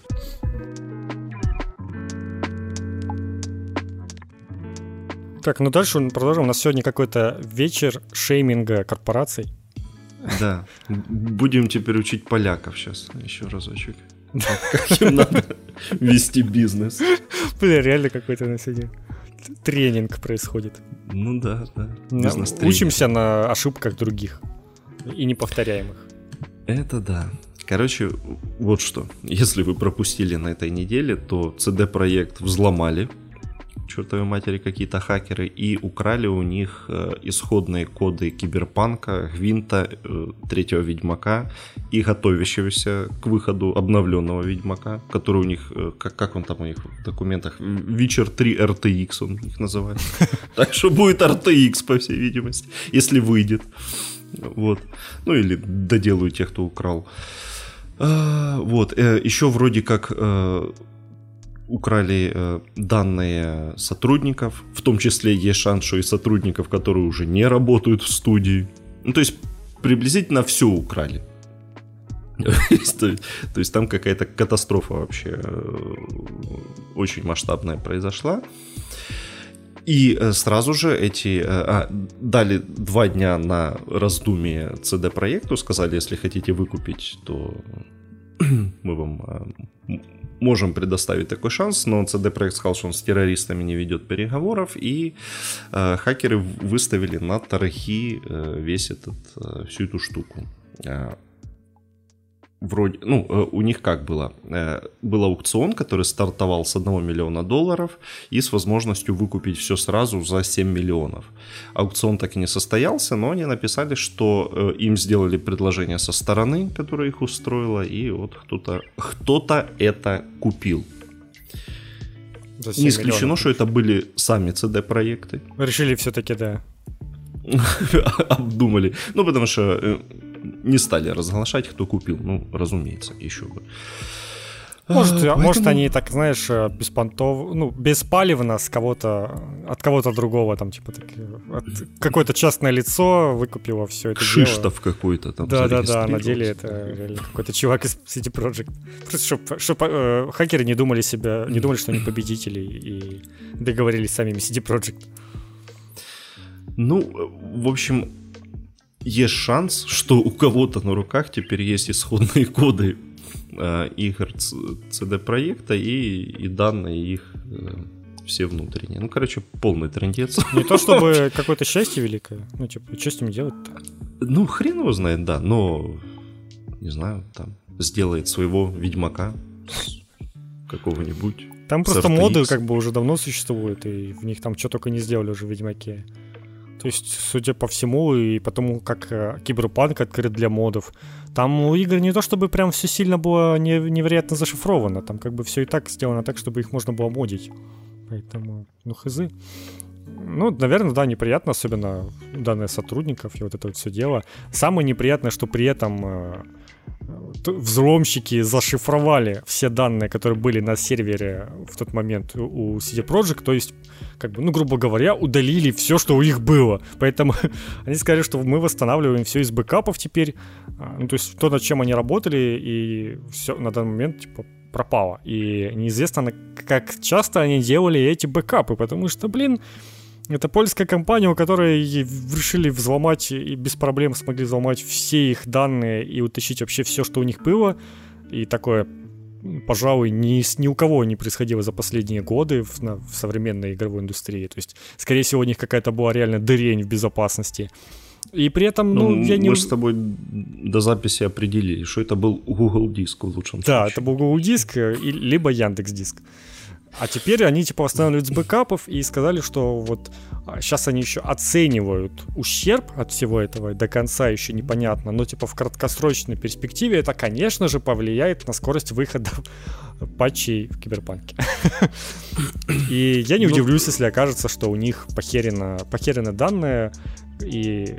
Так, ну дальше продолжим. У нас сегодня какой-то вечер шейминга корпораций. Да. Будем теперь учить поляков сейчас еще разочек. Как им надо вести бизнес. Бля, реально какой-то на сегодня тренинг происходит. Ну да, да. Учимся на ошибках других и неповторяемых. Это да. Короче, вот что. Если вы пропустили на этой неделе, то CD-проект взломали чертовой матери какие-то хакеры и украли у них э, исходные коды Киберпанка, Гвинта, э, третьего Ведьмака и готовящегося к выходу обновленного Ведьмака, который у них, э, как, как он там у них в документах, Witcher 3 RTX он их называет. [LAUGHS] Так что будет RTX, по всей видимости, если выйдет. Вот. Ну или доделаю тех, кто украл. А, вот. Еще вроде как украли э, данные сотрудников, в том числе есть шанс, что и сотрудников, которые уже не работают в студии. Ну, то есть приблизительно все украли. [LAUGHS] То есть там какая-то катастрофа вообще э, очень масштабная произошла. И э, сразу же эти э, а, дали два дня на раздумие CD проекту, сказали, если хотите выкупить, то [CLEARS THROAT] мы вам можем предоставить такой шанс, но CD Projekt сказал, что он с террористами не ведет переговоров, и э, хакеры выставили на торги э, весь этот, э, всю эту штуку. Вроде, ну, э, у них как было? Э, был аукцион, который стартовал с 1 миллиона долларов и с возможностью выкупить все сразу за 7 миллионов. Аукцион так и не состоялся, но они написали, что э, им сделали предложение со стороны, которое их устроило, и вот кто-то кто это купил. Не исключено, миллионов. что это были сами CD-проекты. Решили все-таки, да. [LAUGHS] Обдумали. Ну, потому что не стали разглашать, кто купил. Ну, разумеется, еще бы. Может, а, поэтому... может они так, знаешь, э, беспонтов, ну, беспалевно с кого-то, от кого-то другого, там, типа, так, от, какое-то частное лицо выкупило все это Шиштов какой-то там Да-да-да, на деле это реально какой-то чувак из CD Projekt. Просто чтобы чтоб, э, хакеры не думали себя, не думали, что они победители и договорились с самими CD Projekt. Ну, в общем, есть шанс, что у кого-то на руках теперь есть исходные коды э, игр CD проекта и, и данные их э, все внутренние. Ну, короче, полный трендец. Не то [LAUGHS] чтобы какое-то счастье великое. Ну, типа, что с ним делать-то? Ну, хрен его знает, да, но не знаю, там сделает своего ведьмака какого-нибудь. Там просто моды как бы уже давно существуют, и в них там что только не сделали уже в Ведьмаке. То есть, судя по всему, и потому как э, Киберпанк открыт для модов, там у игр не то чтобы прям все сильно было невероятно зашифровано, там как бы все и так сделано так, чтобы их можно было модить. Поэтому, ну, хызы. Ну, наверное, да, неприятно, особенно данные сотрудников и вот это вот все дело. Самое неприятное, что при этом э, взломщики зашифровали все данные, которые были на сервере в тот момент у CD Projekt, то есть, как бы, ну, грубо говоря, удалили все, что у них было. Поэтому [LAUGHS] они сказали, что мы восстанавливаем все из бэкапов теперь. А, ну, то есть то, над чем они работали, и все на данный момент, типа, пропало. И неизвестно, как часто они делали эти бэкапы, потому что, блин, это польская компания, у которой решили взломать и без проблем смогли взломать все их данные и утащить вообще все, что у них было. И такое, пожалуй, ни, ни у кого не происходило за последние годы в, на, в современной игровой индустрии. То есть, скорее всего, у них какая-то была реально дырень в безопасности. И при этом, ну, ну я не... Мы с тобой до записи определили, что это был Google Диск в лучшем да, случае. Да, это был Google Диск, э, либо Яндекс Диск. А теперь они типа восстанавливают с бэкапов и сказали, что вот сейчас а, они еще оценивают ущерб от всего этого, до конца еще непонятно, но типа в краткосрочной перспективе это, конечно же, повлияет на скорость выхода [LAUGHS] патчей в Киберпанке. И я не ну, удивлюсь, если окажется, что у них похерено, похерены данные, и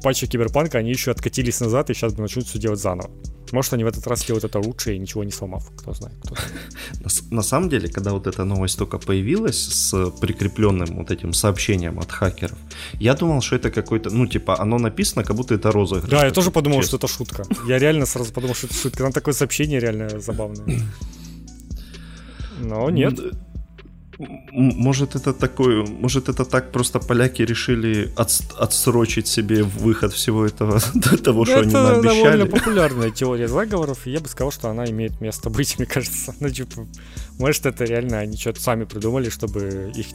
в патче Киберпанка они еще откатились назад и сейчас начнут все делать заново. Может, они в этот раз делают это лучше и ничего не сломав, кто знает. Кто знает. [LAUGHS] На, самом деле, когда вот эта новость только появилась с прикрепленным вот этим сообщением от хакеров, я думал, что это какой-то, ну, типа, оно написано, как будто это розыгрыш. Да, я тоже подумал, честно. что это шутка. Я реально сразу подумал, что это шутка. Там такое сообщение реально забавное. [LAUGHS] Но нет. Может это такое, может это так просто поляки решили от, отсрочить себе выход всего этого [LAUGHS] до того, что они наобещали. Это довольно популярная теория заговоров, и я бы сказал, что она имеет место быть, [LAUGHS] мне кажется. Ну, типа, может это реально они что-то сами придумали, чтобы их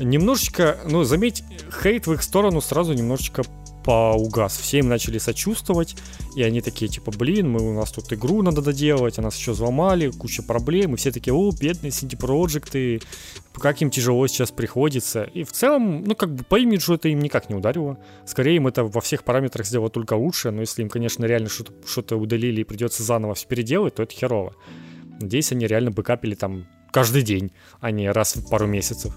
немножечко, ну, заметь, хейт в их сторону сразу немножечко поугас. Все им начали сочувствовать, и они такие, типа, блин, мы, у нас тут игру надо доделать, а нас еще взломали, куча проблем, и все такие, о, бедные CD Projekt, как им тяжело сейчас приходится. И в целом, ну, как бы по имиджу это им никак не ударило. Скорее им это во всех параметрах сделало только лучше, но если им, конечно, реально что-то, что-то удалили и придется заново все переделать, то это херово. Надеюсь, они реально бэкапили там каждый день, а не раз в пару месяцев.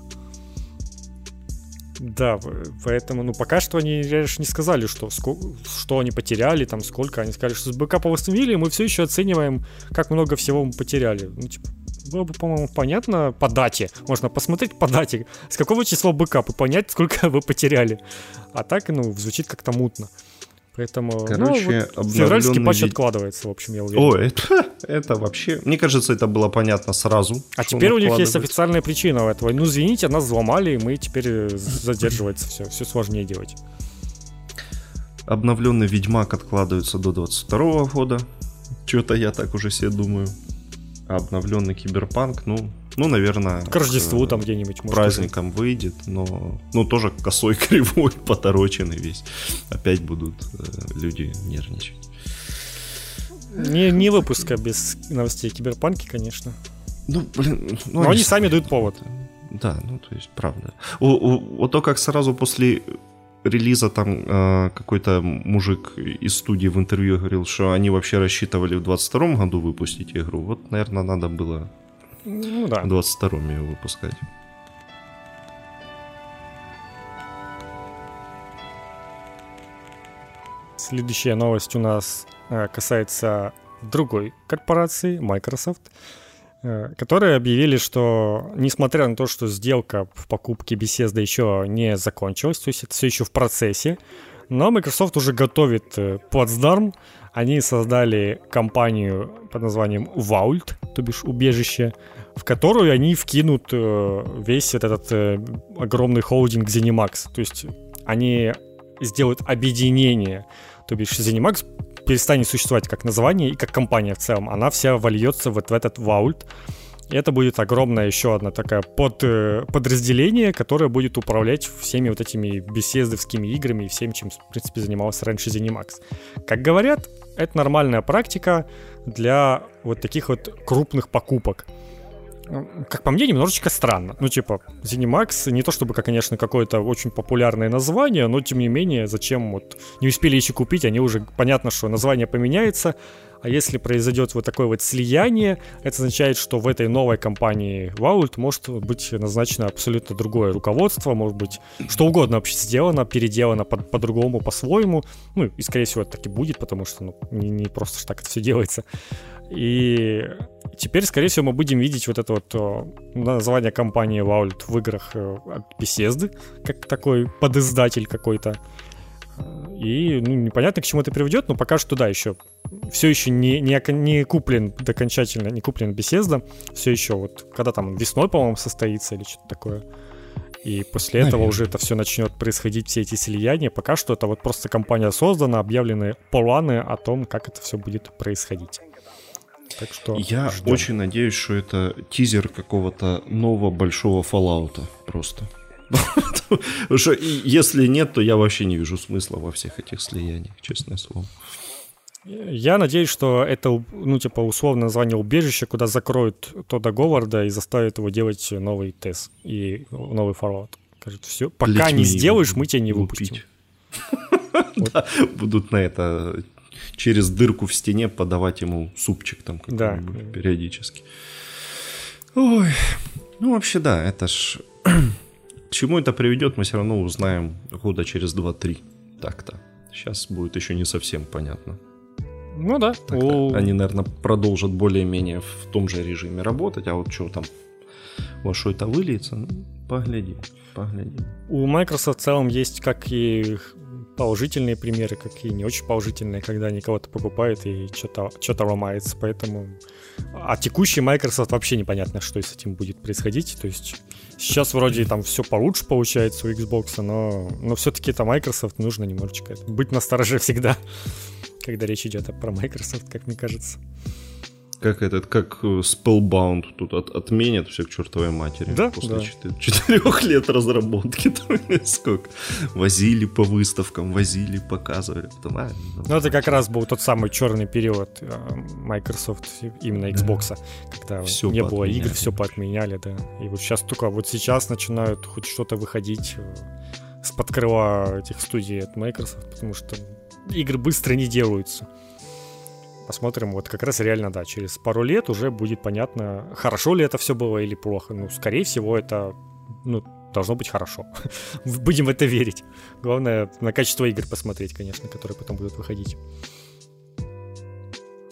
Да, поэтому, ну, пока что они, конечно, не сказали, что, что они потеряли, там, сколько. Они сказали, что с бэкапа восстановили, мы все еще оцениваем, как много всего мы потеряли. Ну, типа, было бы, по-моему, понятно по дате. Можно посмотреть по дате, с какого числа бэкап и понять, сколько [LAUGHS] вы потеряли. А так, ну, звучит как-то мутно. Поэтому ну, Короче, ну, вот февральский патч вид... откладывается, в общем, я уверен. О, это, [LAUGHS] это вообще... Мне кажется, это было понятно сразу. А теперь у них есть официальная причина этого. Ну, извините, нас взломали, и мы теперь э, задерживается все. Все сложнее делать. Обновленный Ведьмак откладывается до 22 года. Что-то я так уже себе думаю. А обновленный Киберпанк, ну, ну, наверное... К Рождеству к, там где-нибудь. Может, праздником уже. выйдет, но... Ну, тоже косой, [LAUGHS] кривой, потороченный весь. Опять будут э, люди нервничать. Не, не выпуска без новостей Киберпанки, конечно. Ну, блин... Ну, но они, они сами дают повод. Да, ну, то есть, правда. У, у, вот то, как сразу после релиза там э, какой-то мужик из студии в интервью говорил, что они вообще рассчитывали в 22 году выпустить игру. Вот, наверное, надо было ну, да. в 22-м ее выпускать. Следующая новость у нас э, касается другой корпорации, Microsoft. э, которые объявили, что несмотря на то, что сделка в покупке Bethesda еще не закончилась, то есть это все еще в процессе, но Microsoft уже готовит э, плацдарм. Они создали компанию под названием Vault, то бишь убежище, в которую они вкинут э, весь этот огромный холдинг ZeniMax. То есть они сделают объединение. То бишь ZeniMax перестанет существовать как название и как компания в целом. Она вся вольется вот в этот Vault. И это будет огромное еще одно такое под, э, подразделение, которое будет управлять всеми вот этими беседовскими играми и всем, чем, в принципе, занимался раньше ZeniMax. Как говорят, это нормальная практика для вот таких вот крупных покупок как по мне, немножечко странно. Ну, типа, ZeniMax не то чтобы, конечно, какое-то очень популярное название, но, тем не менее, зачем вот не успели еще купить, они уже, понятно, что название поменяется, а если произойдет вот такое вот слияние, это означает, что в этой новой компании Vault может быть назначено абсолютно другое руководство, может быть что угодно вообще сделано, переделано по- по-другому, по-своему. Ну, и, скорее всего, это так и будет, потому что ну, не, не просто так это все делается. И теперь, скорее всего, мы будем видеть вот это вот название компании Vault в играх э, от Bethesda, как такой подиздатель какой-то. И ну, непонятно, к чему это приведет, но пока что, да, еще все еще не, не, не куплен окончательно, не куплен Bethesda, все еще вот, когда там весной, по-моему, состоится или что-то такое. И после Наверное. этого уже это все начнет происходить, все эти слияния. Пока что это вот просто компания создана, объявлены планы о том, как это все будет происходить. Так что Я ждем. очень надеюсь, что это тизер какого-то нового большого Fallout просто. [LAUGHS] Потому что если нет, то я вообще не вижу смысла во всех этих слияниях, честное слово. Я надеюсь, что это, ну, типа, условное название убежища, куда закроют Тода Говарда и заставят его делать новый тест и новый Fallout. Скажет, все, пока не сделаешь, мы тебя не выпустим. [LAUGHS] Будут на это через дырку в стене подавать ему супчик там да. периодически. Ой, ну вообще да, это ж... [CLEARS THROAT] К чему это приведет, мы все равно узнаем года через 2-3. Так-то. Сейчас будет еще не совсем понятно. Ну да. У... Они, наверное, продолжат более-менее в том же режиме работать, а вот что там во что это выльется, ну, погляди, погляди. У Microsoft в целом есть как и положительные примеры, как и не очень положительные, когда они кого-то покупают и что-то, что-то ломается. Поэтому... А текущий Microsoft вообще непонятно, что с этим будет происходить. То есть сейчас вроде там все получше получается у Xbox, но, но все-таки это Microsoft нужно немножечко быть настороже [LAUGHS] всегда, когда речь идет про Microsoft, как мне кажется как этот, как э, Spellbound тут от, отменят все к чертовой матери. Да, После да. четырех лет разработки. [LAUGHS] сколько? Возили по выставкам, возили, показывали. Потом, а, ну, это как раз был тот самый черный период э, Microsoft, именно Xbox, да. когда все не было игр, все поотменяли, да. И вот сейчас только, вот сейчас начинают хоть что-то выходить э, с-под крыла этих студий от Microsoft, потому что игры быстро не делаются посмотрим, вот как раз реально, да, через пару лет уже будет понятно, хорошо ли это все было или плохо. Ну, скорее всего, это, ну, должно быть хорошо. [LAUGHS] Будем в это верить. Главное, на качество игр посмотреть, конечно, которые потом будут выходить.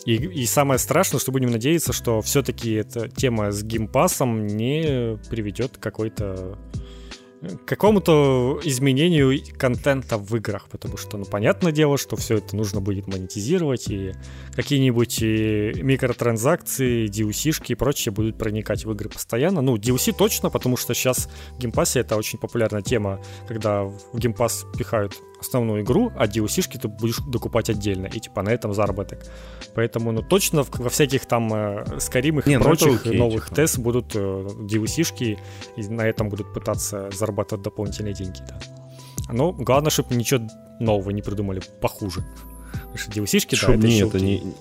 И, и самое страшное, что будем надеяться, что все-таки эта тема с геймпасом не приведет к какой-то какому-то изменению контента в играх, потому что, ну, понятное дело, что все это нужно будет монетизировать, и какие-нибудь э, микротранзакции, DLC-шки и прочее будут проникать в игры постоянно. Ну, DLC точно, потому что сейчас в геймпассе это очень популярная тема, когда в геймпасс пихают основную игру, а DLC-шки ты будешь докупать отдельно, и типа на этом заработок. Поэтому, ну, точно во всяких там э, Скаримах и ну, прочих окей, новых типа. тест будут э, DLC-шки, и на этом будут пытаться зарабатывать дополнительные деньги, да. Но главное, чтобы ничего нового не придумали похуже. Потому что DLC-шки, да, это, это не,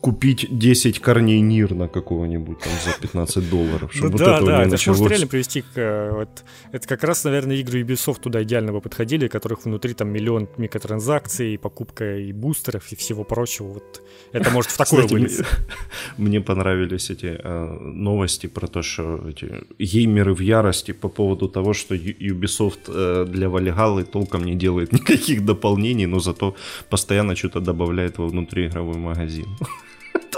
купить 10 корней Нирна какого-нибудь там за 15 долларов. Чтобы ну, вот да, да, это началось. может реально привести к... Э, вот, это как раз, наверное, игры Ubisoft туда идеально бы подходили, которых внутри там миллион микротранзакций, покупка и бустеров, и всего прочего. Вот это может в такое вылиться. [LAUGHS] Мне понравились эти э, новости про то, что эти геймеры в ярости по поводу того, что Ubisoft э, для Valhalla толком не делает [LAUGHS] никаких дополнений, но зато постоянно что-то добавляет во внутриигровой магазин. [LAUGHS]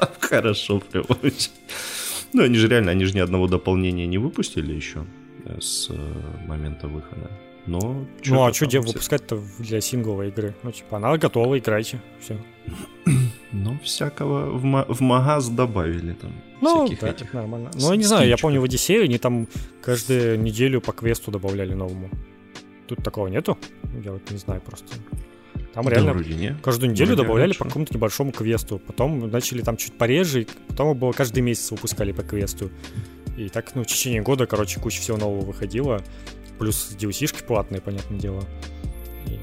Там [LAUGHS] хорошо прям очень. Ну, они же реально, они же ни одного дополнения не выпустили еще э, с э, момента выхода. Но ну а что где выпускать-то для сингловой игры? Ну, типа, она готова, играйте. Все. [CLEARS THROAT] Ну, всякого в, ма- в магаз добавили там. Ну, да, этих нормально. Ну, я не знаю, я помню в Одиссее они там каждую неделю по квесту добавляли новому. Тут такого нету? Я вот не знаю просто. Там да, реально вроде не. каждую неделю вроде добавляли по какому-то небольшому квесту. Потом начали там чуть пореже, потом было каждый месяц выпускали по квесту. И так, ну, в течение года, короче, куча всего нового выходило. Плюс DLC-шки платные, понятное дело. И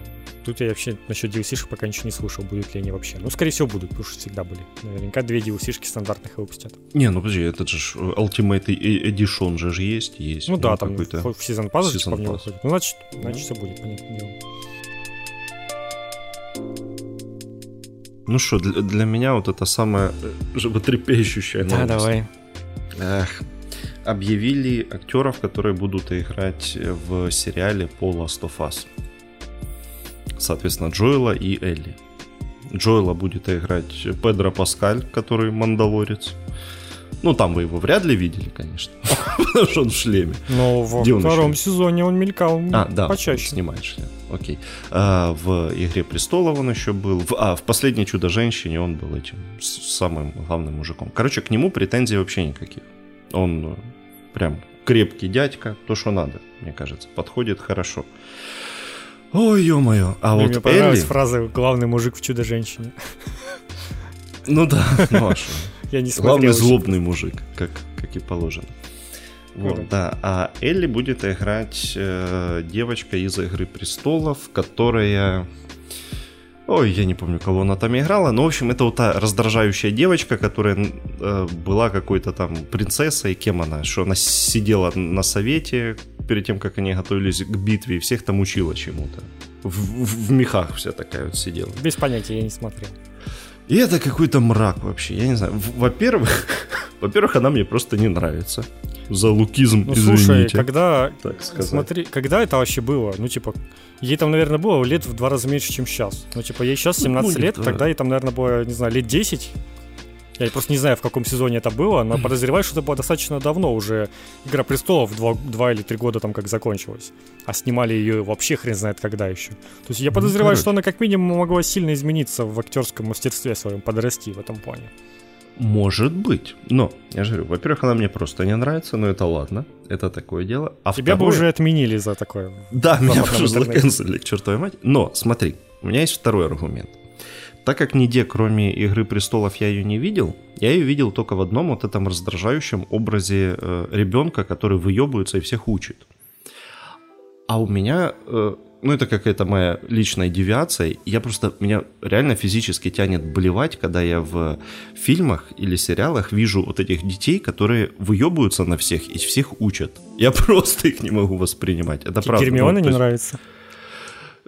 тут я вообще насчет DLC-шек пока ничего не слышал, будут ли они вообще. Ну, скорее всего, будут, потому что всегда были. Наверняка две DLC-шки стандартных выпустят. Не, ну подожди, этот же Ultimate Edition же есть, есть. Ну, ну да, там в сезон паза типа в него выходит. Ну, значит, значит, все будет, понятное дело. Ну что, для, для меня вот это самое животрепещущее Да, давай. Эх, объявили актеров, которые будут играть в сериале по Last of Us. Соответственно, Джоэла и Элли. Джоэла будет играть Педро Паскаль, который мандалорец. Ну, там вы его вряд ли видели, конечно, [LAUGHS] потому что он в шлеме. Но во втором сезоне он мелькал а, да, почаще. снимает шлем, окей. А, в «Игре престолов» он еще был. В, а, в «Последней чудо-женщине» он был этим самым главным мужиком. Короче, к нему претензий вообще никаких. Он э, прям крепкий дядька, то, что надо, мне кажется. Подходит хорошо. Ой, ё-моё. А мне вот Мне понравилась Элли... фраза «главный мужик в чудо-женщине». Ну да, [LAUGHS] ну а что? Я не. Главный злобный мужик, как, как и положено. Вот, да. А Элли будет играть э, девочка из Игры престолов, которая. Ой, я не помню, кого она там играла. Но, в общем, это вот та раздражающая девочка, которая э, была какой-то там принцессой. Кем она? Что она сидела на совете перед тем, как они готовились к битве, и всех там учила чему-то. В, в, в мехах вся такая вот сидела. Без понятия, я не смотрел. И это какой-то мрак вообще, я не знаю. Во-первых, [LAUGHS] во-первых, она мне просто не нравится. За лукизм, ну, извините. слушай, когда, так сказать. смотри, когда это вообще было? Ну, типа, ей там, наверное, было лет в два раза меньше, чем сейчас. Ну, типа, ей сейчас 17 ну, лет, да. тогда ей там, наверное, было, не знаю, лет 10. Я просто не знаю, в каком сезоне это было, но подозреваю, что это было достаточно давно уже. «Игра престолов» два, два или три года там как закончилась. А снимали ее вообще хрен знает когда еще. То есть я ну, подозреваю, ну, что она как минимум могла сильно измениться в актерском мастерстве своем, подрасти в этом плане. Может быть. Но, я же говорю, во-первых, она мне просто не нравится, но это ладно. Это такое дело. А Тебя второе... бы уже отменили за такое. Да, меня уже заканцелили к чертовой мать. Но, смотри, у меня есть второй аргумент. Так как нигде, кроме «Игры престолов», я ее не видел, я ее видел только в одном вот этом раздражающем образе э, ребенка, который выебывается и всех учит. А у меня, э, ну это какая-то моя личная девиация, я просто, меня реально физически тянет блевать, когда я в фильмах или сериалах вижу вот этих детей, которые выебываются на всех и всех учат. Я [LAUGHS] просто их не могу воспринимать. Это правда. Гермиона ну, не есть... нравится?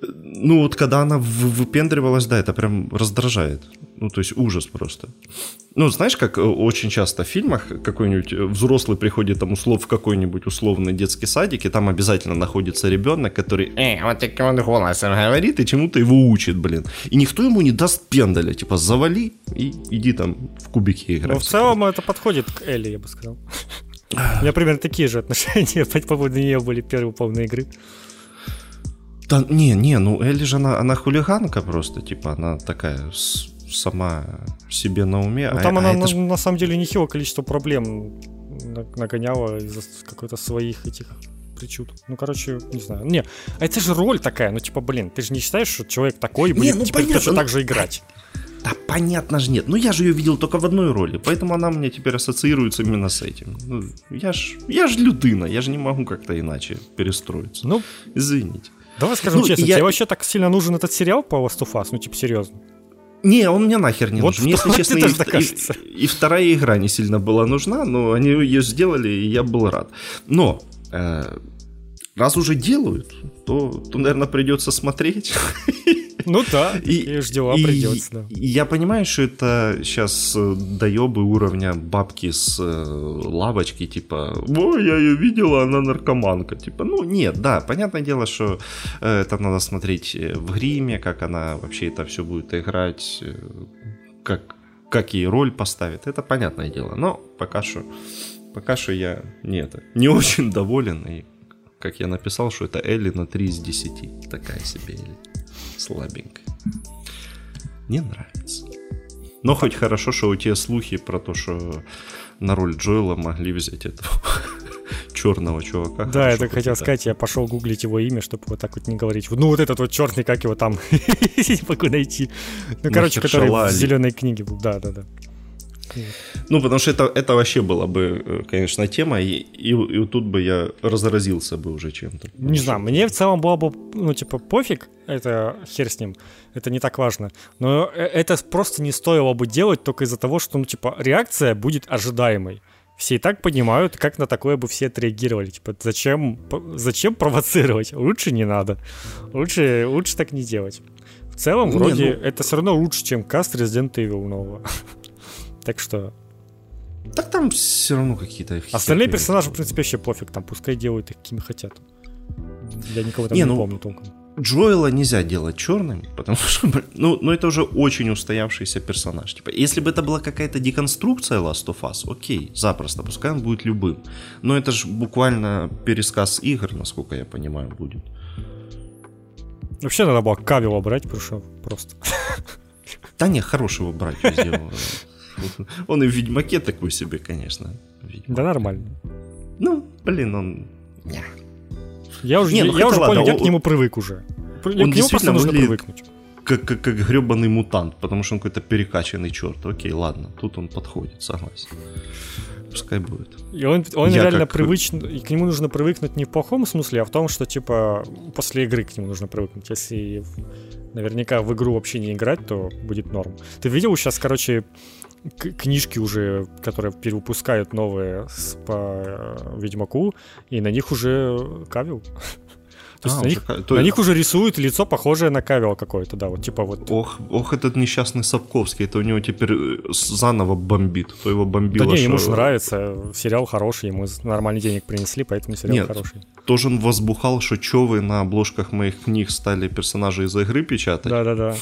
Ну, вот когда она выпендривалась, да, это прям раздражает. Ну, то есть ужас просто. Ну, знаешь, как э, очень часто в фильмах какой-нибудь э, взрослый приходит там услов в какой-нибудь условный детский садик, и там обязательно находится ребенок, который э, вот таким вот голосом говорит и чему-то его учит, блин. И никто ему не даст пендаля, типа завали и иди там в кубики играть. Ну, в целом это подходит к Элли, я бы сказал. [SIGHS] У меня примерно такие же отношения [LAUGHS] по поводу нее были первые полные игры. Да не, не, ну Элли же она, она хулиганка просто, типа она такая сама себе на уме. Ну, а, там а она на, ж... на самом деле нехило количество проблем нагоняла из-за какой-то своих этих причуд. Ну, короче, не знаю. Не, а это же роль такая, ну, типа, блин, ты же не считаешь, что человек такой будет не, ну, теперь понятно, точно ну... так же играть? Да понятно же нет. Ну я же ее видел только в одной роли, поэтому она мне теперь ассоциируется именно с этим. Ну, я ж, я ж людына, я же не могу как-то иначе перестроиться. Ну, извините. Давай скажем ну, честно, я... тебе вообще так сильно нужен этот сериал по Last of Us? Ну, типа, серьезно. Не, он мне нахер не вот нужен. Если честно, и, и, и вторая игра не сильно была нужна, но они ее сделали, и я был рад. Но э, раз уже делают, то, то наверное, придется смотреть. Ну да, и дела и, придется. Да. Я понимаю, что это сейчас э, доебы уровня бабки с э, лавочки, типа, ой, я ее видела, она наркоманка. Типа, ну нет, да, понятное дело, что э, это надо смотреть в гриме, как она вообще это все будет играть, как как ей роль поставит, это понятное дело. Но пока что, пока что я не, это, не [LAUGHS] очень доволен. И как я написал, что это Элли на 3 из 10. Такая себе Элли. Слабенькая. Не нравится. Но хоть хорошо, что у тебя слухи про то, что на роль Джоэла могли взять этого [LAUGHS] черного чувака. Да, я так хотел сказать, я пошел гуглить его имя, чтобы вот так вот не говорить. Ну, вот этот вот черный, как его там [LAUGHS] могу найти. Ну, короче, который в зеленой книге был. Да, да, да. Ну, потому что это, это вообще была бы, э, конечно, тема, и, и, и тут бы я разразился бы уже чем-то. Не знаю, мне в целом было бы, ну, типа, пофиг, это хер с ним, это не так важно. Но э, это просто не стоило бы делать только из-за того, что, ну, типа, реакция будет ожидаемой все и так понимают, как на такое бы все отреагировали. Типа, зачем, зачем провоцировать? Лучше не надо. Лучше, лучше так не делать. В целом, вроде, не, ну... это все равно лучше, чем каст Resident Evil нового. [LAUGHS] так что... Так там все равно какие-то... Остальные персонажи, в принципе, вообще пофиг. Там пускай делают их, какими хотят. Я никого там не, не ну... помню толком. Джоэла нельзя делать черным, потому [LAUGHS] что, ну, ну это уже очень устоявшийся персонаж. Типа, если бы это была какая-то деконструкция Last of Us, окей, запросто, пускай он будет любым. Но это же буквально пересказ игр, насколько я понимаю, будет. Вообще надо было Кавила брать, потому что просто. Да не, хорошего брать везде. [LAUGHS] [LAUGHS] Он и в Ведьмаке такой себе, конечно. Да нормально. Ну, блин, он... Я уже, не, ну, я уже ладно, понял, я к нему привык уже. Он к нему просто нужно привыкнуть. Как, как, как гребаный мутант, потому что он какой-то перекачанный черт. Окей, ладно, тут он подходит, согласен. Пускай будет. И он, он реально как... привычен, и к нему нужно привыкнуть не в плохом смысле, а в том, что типа после игры к нему нужно привыкнуть. Если наверняка в игру вообще не играть, то будет норм. Ты видел сейчас, короче, книжки уже, которые перевыпускают новые с, по э, Ведьмаку, и на них уже Кавил. [LAUGHS] То есть а, на, них, то... на них уже рисуют лицо, похожее на Кавила какое-то, да, вот типа вот. Ох, ох, этот несчастный Сапковский, это у него теперь э, заново бомбит, то его бомбило. Да не, ему же нравится, сериал хороший, ему нормальный денег принесли, поэтому сериал Нет, хороший. Тоже он возбухал, что чё вы на обложках моих книг стали персонажи из игры печатать. Да-да-да.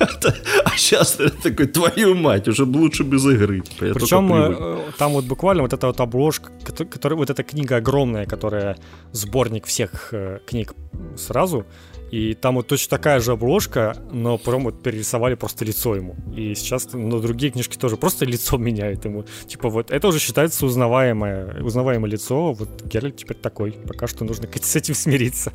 [LAUGHS] А сейчас такой, твою мать, уже лучше без игры. Причем там вот буквально вот эта вот обложка, которая, вот эта книга огромная, которая сборник всех э, книг сразу. И там вот точно такая же обложка, но прям вот перерисовали просто лицо ему. И сейчас на другие книжки тоже просто лицо [LAUGHS] меняют ему. Типа вот это уже считается узнаваемое, узнаваемое лицо. Вот Геральт теперь такой. Пока что нужно [LAUGHS] с этим смириться.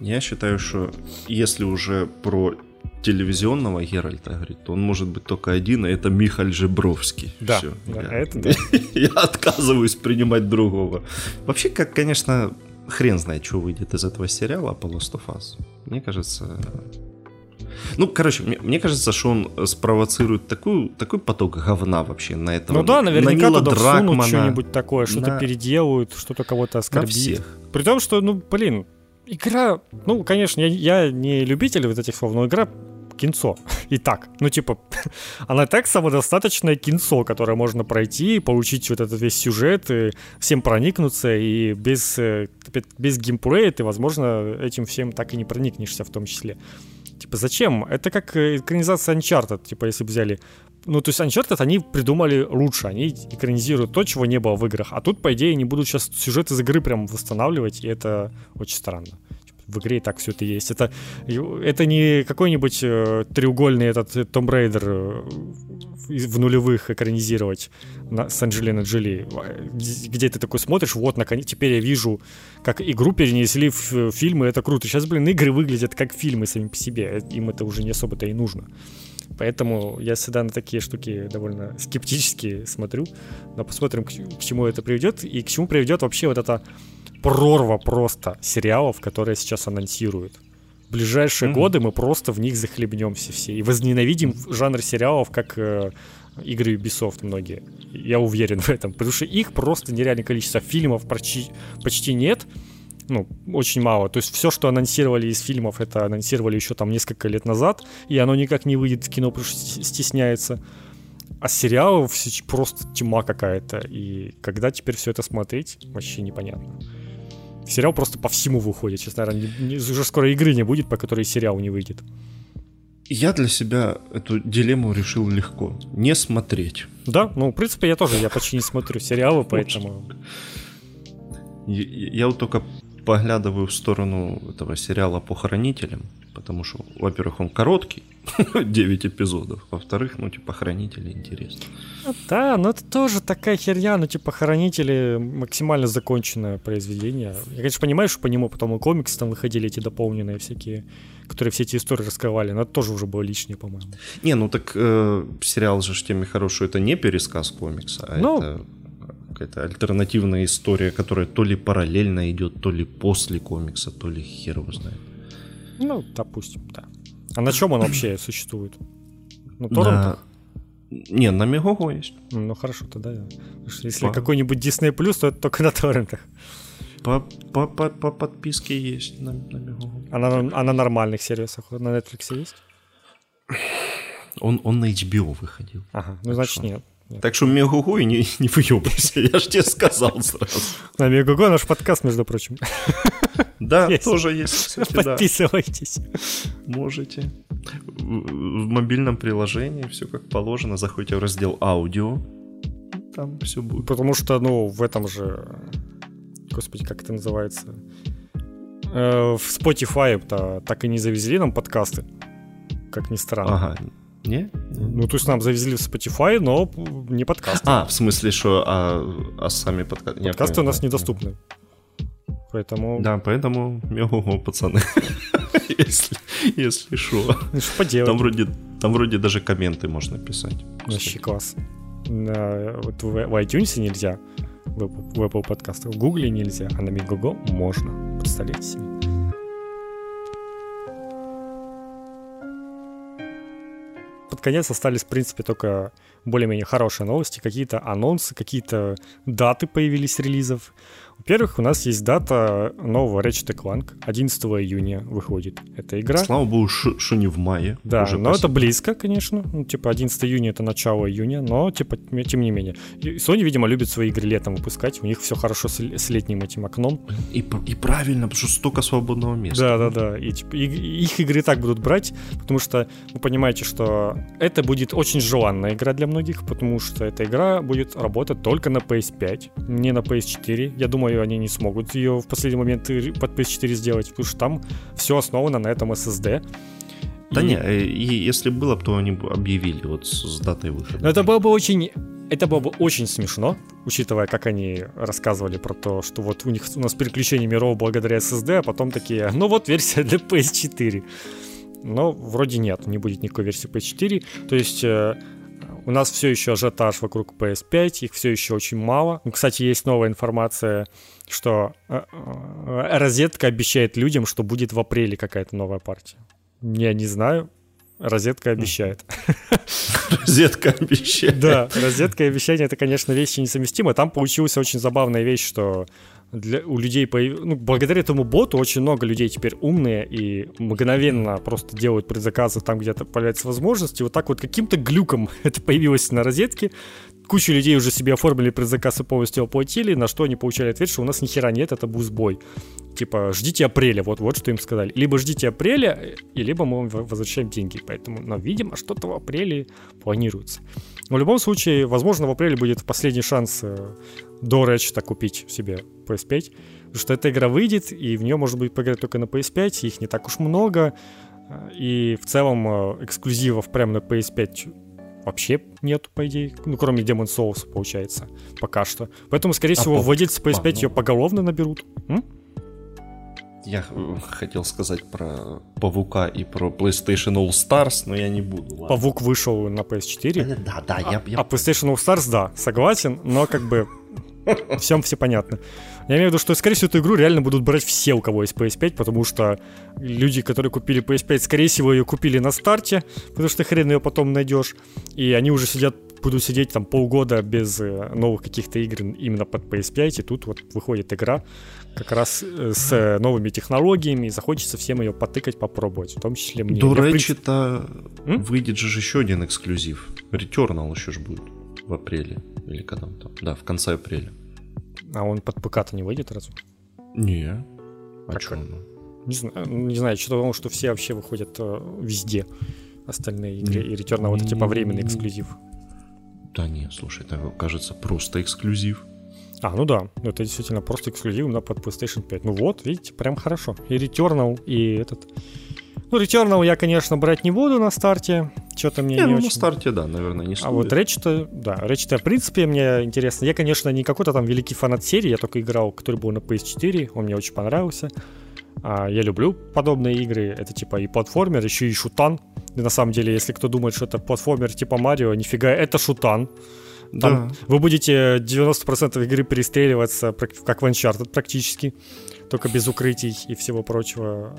Я считаю, что если уже про телевизионного Геральта говорить, то он может быть только один, и это Михаль Жебровский. Да, Все, да я, это [LAUGHS] да. я отказываюсь принимать другого. Вообще, как, конечно, хрен знает, что выйдет из этого сериала по Last of Us. Мне кажется... Ну, короче, мне, мне кажется, что он спровоцирует такую, такой поток говна вообще на этом. Ну да, наверняка на туда Дракмана, что-нибудь такое, что-то на... переделают, что-то кого-то оскорбит. На всех. При том, что, ну, блин, игра... Ну, конечно, я, я не любитель вот этих слов, но игра кинцо. [LAUGHS] И так. Ну, типа, [LAUGHS] она так самодостаточное кинцо, которое можно пройти, получить вот этот весь сюжет, и всем проникнуться, и без, э, без геймплея ты, возможно, этим всем так и не проникнешься в том числе. Типа, зачем? Это как э, экранизация Uncharted, типа, если бы взяли ну, то есть Uncharted они придумали лучше, они экранизируют то, чего не было в играх, а тут, по идее, они будут сейчас сюжет из игры прям восстанавливать, и это очень странно в игре и так все это есть. Это, это не какой-нибудь э, треугольный этот Том Рейдер э, в нулевых экранизировать на, с Анджелиной Джоли, где ты такой смотришь, вот, наконец, теперь я вижу, как игру перенесли в фильмы, это круто. Сейчас, блин, игры выглядят как фильмы сами по себе, им это уже не особо-то и нужно. Поэтому я всегда на такие штуки довольно скептически смотрю. Но посмотрим, к, к чему это приведет. И к чему приведет вообще вот это прорва просто сериалов, которые сейчас анонсируют. В ближайшие mm-hmm. годы мы просто в них захлебнемся все и возненавидим жанр сериалов, как э, игры Ubisoft многие. Я уверен в этом, потому что их просто нереальное количество фильмов почти, почти нет. Ну, очень мало. То есть все, что анонсировали из фильмов, это анонсировали еще там несколько лет назад, и оно никак не выйдет в кино, потому что стесняется. А сериалов просто тьма какая-то. И когда теперь все это смотреть, вообще непонятно. Сериал просто по всему выходит. Говоря, не, не, уже скоро игры не будет, по которой сериал не выйдет. Я для себя эту дилемму решил легко. Не смотреть. Да, ну, в принципе, я тоже, я почти не смотрю сериалы, поэтому... Я, я вот только поглядываю в сторону этого сериала «Похоронителям», потому что, во-первых, он короткий, [LAUGHS] 9 эпизодов, во-вторых, ну, типа, «Хранители» интересно. Ну да, но это тоже такая херня, ну, типа, «Хранители» максимально законченное произведение. Я, конечно, понимаю, что по нему потом и комиксы там выходили, эти дополненные всякие, которые все эти истории раскрывали, но это тоже уже было лишнее, по-моему. Не, ну так э, сериал же в теме хороший, это не пересказ комикса, а ну, это какая-то альтернативная история, которая то ли параллельно идет, то ли после комикса, то ли хер его знает. Ну, допустим, да. А на чем он вообще [CLEARS THROAT] существует? На торрентах? Не, на Мегого есть. Ну хорошо, тогда я. Если по... какой-нибудь Disney Plus, то это только на торрентах. По, по, по, по подписке есть на, на Мегого. А на, а на нормальных сервисах на Netflix есть? Он, он на HBO выходил. Ага, ну значит что? нет. Так что Мегугу и не, не выебайся, я же тебе сказал сразу. На Мегугу наш подкаст, между прочим. Да, есть. тоже есть, кстати, Подписывайтесь. Да. Можете. В мобильном приложении все как положено. Заходите в раздел аудио. Там все будет. Потому что, ну, в этом же... Господи, как это называется? Э, в Spotify-то так и не завезли нам подкасты. Как ни странно. Ага, не? Ну, то есть нам завезли в Spotify, но не подкасты. А, в смысле, что а, а сами подкасты? Подкасты у нас недоступны. Поэтому... Да, поэтому ого пацаны. [LAUGHS] если, если что. Ну, что поделать? Там вроде, там вроде даже комменты можно писать. Вообще класс. На, вот в, в iTunes нельзя, в, в Apple подкастах, в Google нельзя, а на Мегаго можно. Представляете себе. Конец остались, в принципе, только более-менее хорошие новости, какие-то анонсы, какие-то даты появились релизов. Во-первых, у нас есть дата нового Ratchet Clank. 11 июня выходит эта игра. Слава богу, что не в мае. Да, Уже но спасибо. это близко, конечно. Ну, типа 11 июня это начало июня, но типа тем не менее. Sony, видимо, любит свои игры летом выпускать. У них все хорошо с, с летним этим окном. И, и правильно, потому что столько свободного места. Да, да, да. И, типа, и, их игры так будут брать, потому что вы понимаете, что это будет очень желанная игра для многих, потому что эта игра будет работать только на PS5, не на PS4. Я думаю, они не смогут ее в последний момент под PS4 сделать, потому что там все основано на этом SSD. Да и... не, э, и если было бы, то они бы объявили вот с датой выхода. Но это было бы очень это было бы очень смешно, учитывая, как они рассказывали про то, что вот у них у нас переключение миров благодаря SSD, а потом такие, ну вот версия для PS4. Но вроде нет, не будет никакой версии PS4. То есть э, у нас все еще ажиотаж вокруг PS5, их все еще очень мало. Ну, кстати, есть новая информация, что э, э, розетка обещает людям, что будет в апреле какая-то новая партия. Я не знаю, Розетка обещает. [LAUGHS] Розетка обещает. Да, розетка и обещание это, конечно, вещи несовместимые. Там получилась очень забавная вещь, что для, у людей, появ... ну, благодаря этому боту очень много людей теперь умные и мгновенно просто делают предзаказы там, где-то появляется возможность. И вот так вот каким-то глюком [LAUGHS] это появилось на розетке. Куча людей уже себе оформили предзаказ и полностью оплатили, на что они получали ответ, что у нас ни хера нет, это был сбой. Типа, ждите апреля, вот, вот что им сказали. Либо ждите апреля, и либо мы вам возвращаем деньги. Поэтому, но, видимо, что-то в апреле планируется. Но в любом случае, возможно, в апреле будет последний шанс э, до Ratchet купить себе PS5. Потому что эта игра выйдет, и в нее можно будет поиграть только на PS5, их не так уж много. И в целом э, эксклюзивов прямо на PS5 вообще нету, по идее. Ну, кроме Demon Souls, получается, пока что. Поэтому, скорее а всего, по... владельцы PS5 а, ну... ее поголовно наберут. М? Я хотел сказать про Павука и про PlayStation All Stars, но я не буду. Ладно. Павук вышел на PS4. Да, да, а, я, я... А PlayStation All Stars, да, согласен, но как бы [LAUGHS] всем все понятно. Я имею в виду, что, скорее всего, эту игру реально будут брать все, у кого есть PS5, потому что люди, которые купили PS5, скорее всего, ее купили на старте, потому что хрен ее потом найдешь. И они уже сидят будут сидеть там полгода без э, новых каких-то игр именно под PS5, и тут вот выходит игра как раз э, с э, новыми технологиями, и захочется всем ее потыкать, попробовать, в том числе мне. До Рэчета выйдет же еще один эксклюзив. Returnal еще ж будет в апреле, или когда там, да, в конце апреля. А он под ПК-то не выйдет разве? Не. А что? Не знаю, не знаю, что-то потому, что все вообще выходят э, везде. остальные игры, и Returnal это типа временный эксклюзив. Да не, слушай, это кажется просто эксклюзив. А, ну да, это действительно просто эксклюзив на под PlayStation 5. Ну вот, видите, прям хорошо. И Returnal, и этот... Ну, Returnal я, конечно, брать не буду на старте. Что-то мне не, не ну, очень... на старте, да, наверное, не стоит. А вот Ratchet, да, Ratchet, в принципе, мне интересно. Я, конечно, не какой-то там великий фанат серии, я только играл, который был на PS4, он мне очень понравился. А, я люблю подобные игры. Это типа и платформер, еще и шутан. И на самом деле, если кто думает, что это платформер типа Марио, нифига, это шутан. Там да. Вы будете 90% игры перестреливаться, как в Uncharted практически, только без укрытий и всего прочего.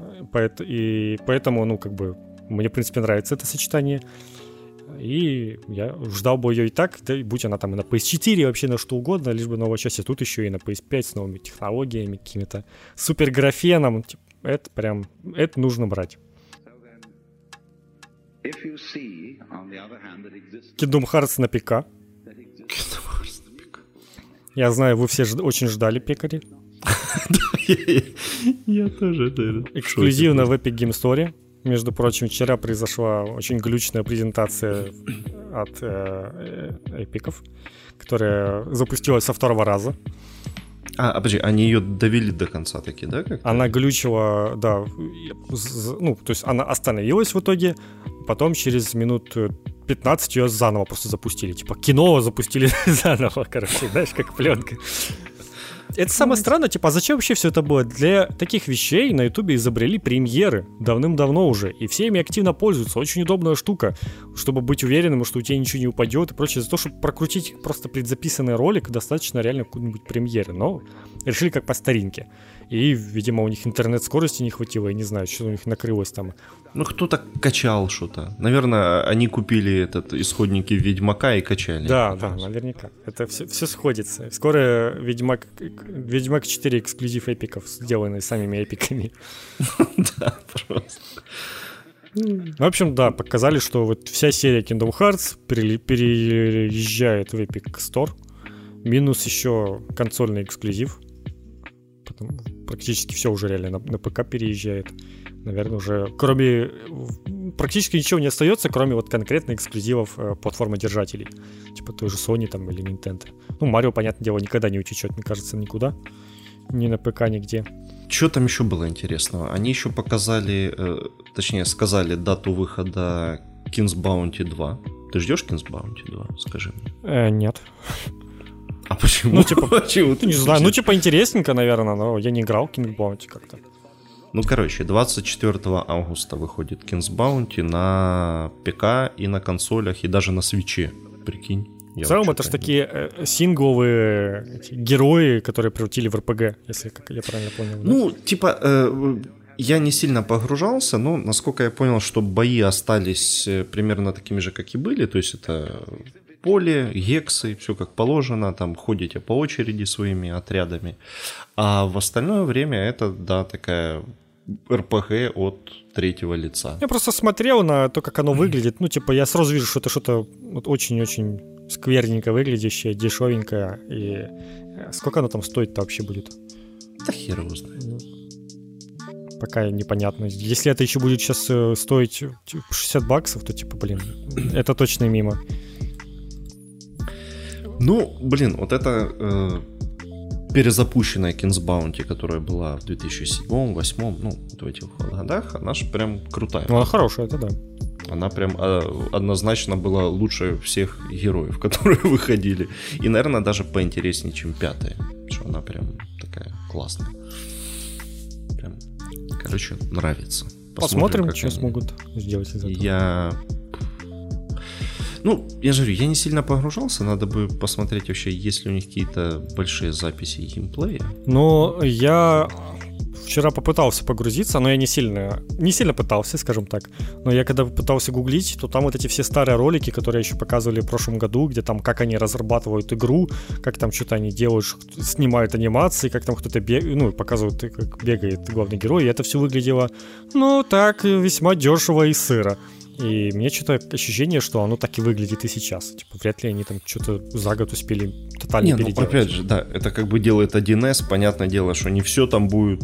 И поэтому, ну, как бы, мне, в принципе, нравится это сочетание. И я ждал бы ее и так, да, будь она там и на PS4, вообще на что угодно, лишь бы новая часть, а тут еще и на PS5 с новыми технологиями, какими-то супер графеном. Типа, это прям, это нужно брать. Kingdom Hearts на ПК. Я знаю, вы все очень ждали пекари. [LAUGHS] Я тоже, Эксклюзивно в Epic Game Store. Между прочим, вчера произошла очень глючная презентация от э, э, эпиков, которая запустилась со второго раза. А, а подожди, они ее довели до конца таки, да? Она глючила, да, ну, то есть она остановилась в итоге, потом через минут 15 ее заново просто запустили. Типа кино запустили [LAUGHS] заново, короче, знаешь, как пленка. Это самое странное, типа, а зачем вообще все это было? Для таких вещей на Ютубе изобрели премьеры давным-давно уже, и все ими активно пользуются. Очень удобная штука, чтобы быть уверенным, что у тебя ничего не упадет и прочее. За то, чтобы прокрутить просто предзаписанный ролик, достаточно реально какой-нибудь премьеры. Но решили как по старинке. И, видимо, у них интернет-скорости не хватило, я не знаю, что у них накрылось там. Ну, кто-то качал что-то. Наверное, они купили этот исходники Ведьмака и качали. Да, да, наверняка. Это все, все сходится. Скоро Ведьмак, Ведьмак 4 эксклюзив эпиков, сделанный самими эпиками. [LAUGHS] Да, просто. В общем, да, показали, что вот вся серия Kingdom Hearts переезжает в Epic Store. Минус еще консольный эксклюзив. Потом практически все уже реально на, на ПК переезжает. Наверное, уже кроме... Практически ничего не остается, кроме вот конкретно эксклюзивов э, платформы держателей. Типа той же Sony там или Nintendo. Ну, Марио, понятное дело, никогда не утечет, мне кажется, никуда. Ни на ПК, нигде. Что там еще было интересного? Они еще показали, э, точнее, сказали дату выхода Kings Bounty 2. Ты ждешь Kings Bounty 2, скажи мне? Э, нет. А почему? Ну, типа, [LAUGHS] почему не знаю, ну, типа, интересненько, наверное, но я не играл в King Bounty как-то. Ну, короче, 24 августа выходит Kings Bounty на ПК и на консолях, и даже на свече, прикинь. В целом, это же такие э, сингловые герои, которые превратили в РПГ, если как я правильно понял. Ну, да? типа, э, я не сильно погружался, но насколько я понял, что бои остались э, примерно такими же, как и были. То есть это поле, гексы, все как положено, там ходите по очереди своими отрядами. А в остальное время это, да, такая РПГ от третьего лица. Я просто смотрел на то, как оно выглядит. Ну, типа, я сразу вижу, что это что-то вот очень-очень скверненько выглядящее, дешевенькое. И э, сколько оно там стоит-то вообще будет? Да хер его знает. Ну, пока непонятно. Если это еще будет сейчас э, стоить 60 баксов, то типа, блин, [CLEARS THROAT] это точно мимо. Ну, блин, вот это э, перезапущенная Kings Bounty, которая была в 2007-2008, ну, в этих годах, она же прям крутая. Ну, она хорошая, это да. Она прям э, однозначно была лучше всех героев, [LAUGHS] которые выходили. И, наверное, даже поинтереснее, чем пятая. Что она прям такая классная. Прям, короче, нравится. Посмотрим, Посмотрим что они... смогут сделать из этого. Я ну, я же говорю, я не сильно погружался, надо бы посмотреть вообще, есть ли у них какие-то большие записи геймплея. Ну, я вчера попытался погрузиться, но я не сильно, не сильно пытался, скажем так. Но я когда пытался гуглить, то там вот эти все старые ролики, которые еще показывали в прошлом году, где там как они разрабатывают игру, как там что-то они делают, снимают анимации, как там кто-то бегает, ну, показывают, как бегает главный герой, и это все выглядело, ну, так, весьма дешево и сыро. И мне что-то ощущение, что оно так и выглядит и сейчас. Типа, вряд ли они там что-то за год успели тотально не, ну, переделать. Ну, опять же, да, это как бы делает 1С, понятное дело, что не все там будет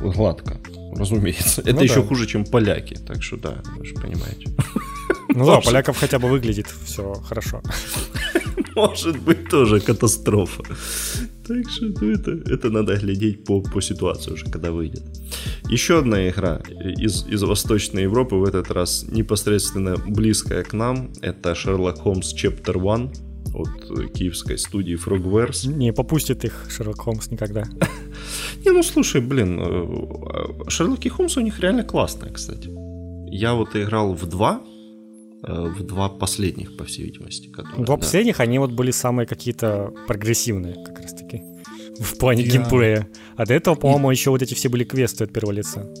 гладко, разумеется. Это ну, еще да. хуже, чем поляки, так что да, вы же понимаете. [LAUGHS] Ну да, поляков хотя бы выглядит все хорошо. [LAUGHS] Может быть, тоже катастрофа. Так что ну, это, это надо глядеть по, по ситуации уже, когда выйдет. Еще одна игра из, из Восточной Европы, в этот раз непосредственно близкая к нам, это Sherlock Holmes Chapter 1 от киевской студии Frogwares. Не попустит их Шерлок Холмс никогда. [LAUGHS] Не, ну слушай, блин, э, Шерлоки Холмс у них реально классные, кстати. Я вот играл в два, э, в два последних, по всей видимости. Которые, два да. последних, они вот были самые какие-то прогрессивные, как раз таки, в плане Я... геймплея. А до этого, по-моему, еще вот эти все были квесты от первого лица.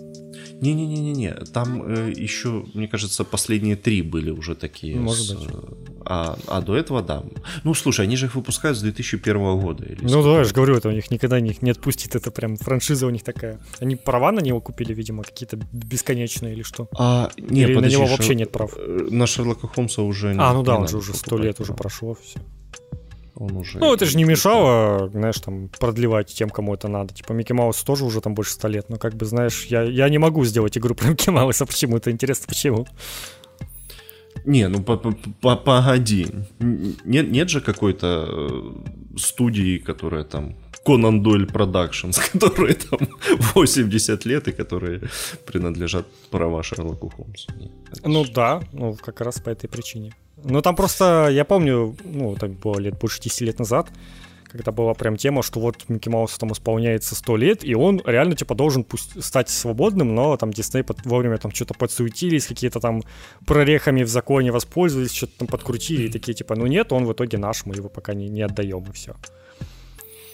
Не-не-не-не, там э, еще, мне кажется, последние три были уже такие. Может с, быть. А, а до этого, да. Ну, слушай, они же их выпускают с 2001 года. Или ну да, я же говорю, это у них никогда не, не отпустит, это прям франшиза у них такая. Они права на него купили, видимо, какие-то бесконечные или что? А, нет, или подожди, на него вообще нет прав? Э, на Шерлока Холмса уже А, ну да, он же уже сто лет уже прошло, все он уже... Ну, это же не мешало, знаешь, там, продлевать тем, кому это надо. Типа, Микки Маус тоже уже там больше ста лет, но как бы, знаешь, я, я не могу сделать игру про Микки Мауса, почему это интересно, почему? Не, ну погоди. Нет, нет же какой-то э, студии, которая там Конан Дойль Productions, которые там 80 лет и которые принадлежат права Шерлоку Холмсу. Нет, ну да, ну как раз по этой причине. Ну, там просто, я помню, ну, так было лет больше 10 лет назад, когда была прям тема, что вот Микки Маусу там исполняется 100 лет, и он реально, типа, должен пусть стать свободным, но там Дисней под, вовремя там что-то подсуетились, какие-то там прорехами в законе воспользовались, что-то там подкрутили, и такие, типа, ну нет, он в итоге наш, мы его пока не, не отдаем, и все.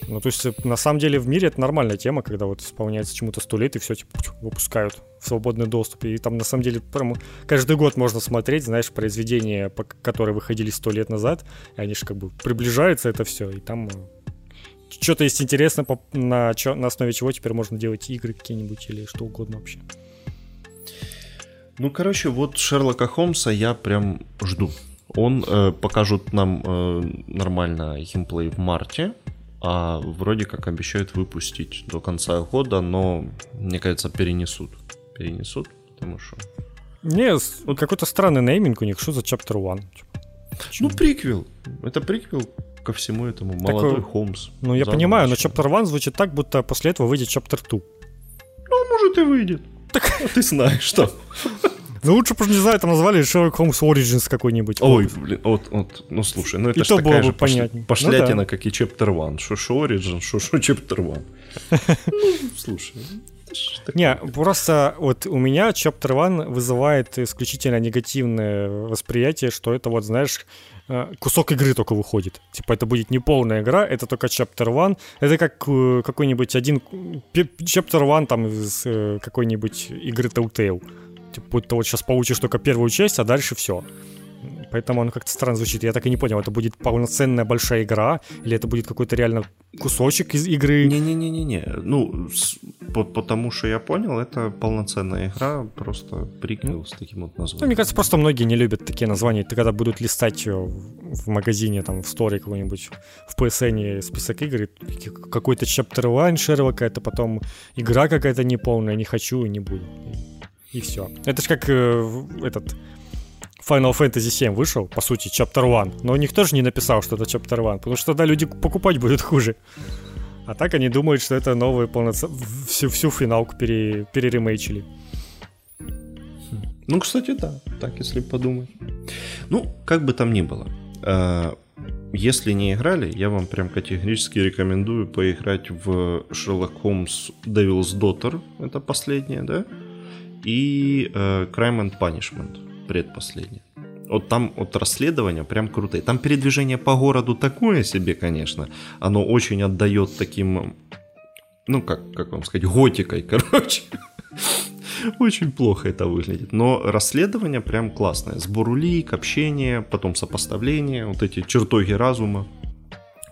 Ну, то есть, э, на самом деле, в мире это нормальная тема, когда вот исполняется чему-то сто лет, и все, типа, выпускают в свободный доступ. И там, на самом деле, прям каждый год можно смотреть, знаешь, произведения, которые выходили сто лет назад, и они же как бы приближаются, это все, и там э, что-то есть интересно, на, на основе чего теперь можно делать игры какие-нибудь или что угодно вообще. Ну, короче, вот Шерлока Холмса я прям жду. Он э, покажут нам э, нормально геймплей в марте а вроде как обещают выпустить до конца года, но, мне кажется, перенесут. Перенесут, потому что... Не, вот какой-то странный нейминг у них, что за Chapter 1? Ну, приквел. Это приквел ко всему этому. Молодой Такой... Холмс. Ну, я понимаю, но Chapter 1 звучит так, будто после этого выйдет Chapter 2. Ну, может и выйдет. Так... А ты знаешь, что. [LAUGHS] Ну лучше бы, не знаю, там назвали Sherlock Holmes Origins какой-нибудь. Ой, блин, вот, вот, ну слушай, ну это же такая же понятнее. пошлятина, ну, да. как и Chapter 1. Шо, шо Origin, шо, шо Chapter 1. [LAUGHS] Ну, слушай, не, просто вот у меня Chapter 1 вызывает исключительно негативное восприятие, что это вот, знаешь, э, кусок игры только выходит. Типа это будет не полная игра, это только Chapter 1. Это как э, какой-нибудь один Chapter 1 там из э, какой-нибудь игры Telltale типа, будто вот сейчас получишь только первую часть, а дальше все. Поэтому оно как-то странно звучит. Я так и не понял, это будет полноценная большая игра, или это будет какой-то реально кусочек из игры? Не-не-не-не-не. Ну, с, по потому что я понял, это полноценная игра, просто приквел с таким вот названием. Ну, мне кажется, просто многие не любят такие названия. Ты когда будут листать в магазине, там, в сторе какой-нибудь, в PSN список игр, какой-то chapter one Шерлока, это потом игра какая-то неполная, не хочу и не буду и все. Это же как э, этот Final Fantasy 7 вышел, по сути, Chapter 1, но никто же не написал, что это Chapter 1, потому что тогда люди покупать будут хуже. А так они думают, что это новый полноценный... Всю, всю финалку пере, переремейчили. Ну, кстати, да, так, если подумать. Ну, как бы там ни было. Э, если не играли, я вам прям категорически рекомендую поиграть в Sherlock Holmes Devil's Daughter. Это последняя, да? И э, Crime and Punishment, предпоследний. Вот там от расследования прям крутые. Там передвижение по городу такое себе, конечно. Оно очень отдает таким, ну как, как вам сказать, готикой, [LAUGHS] короче. Очень плохо это выглядит. Но расследование прям классное. Сбор улик, общение, потом сопоставление, вот эти чертоги разума.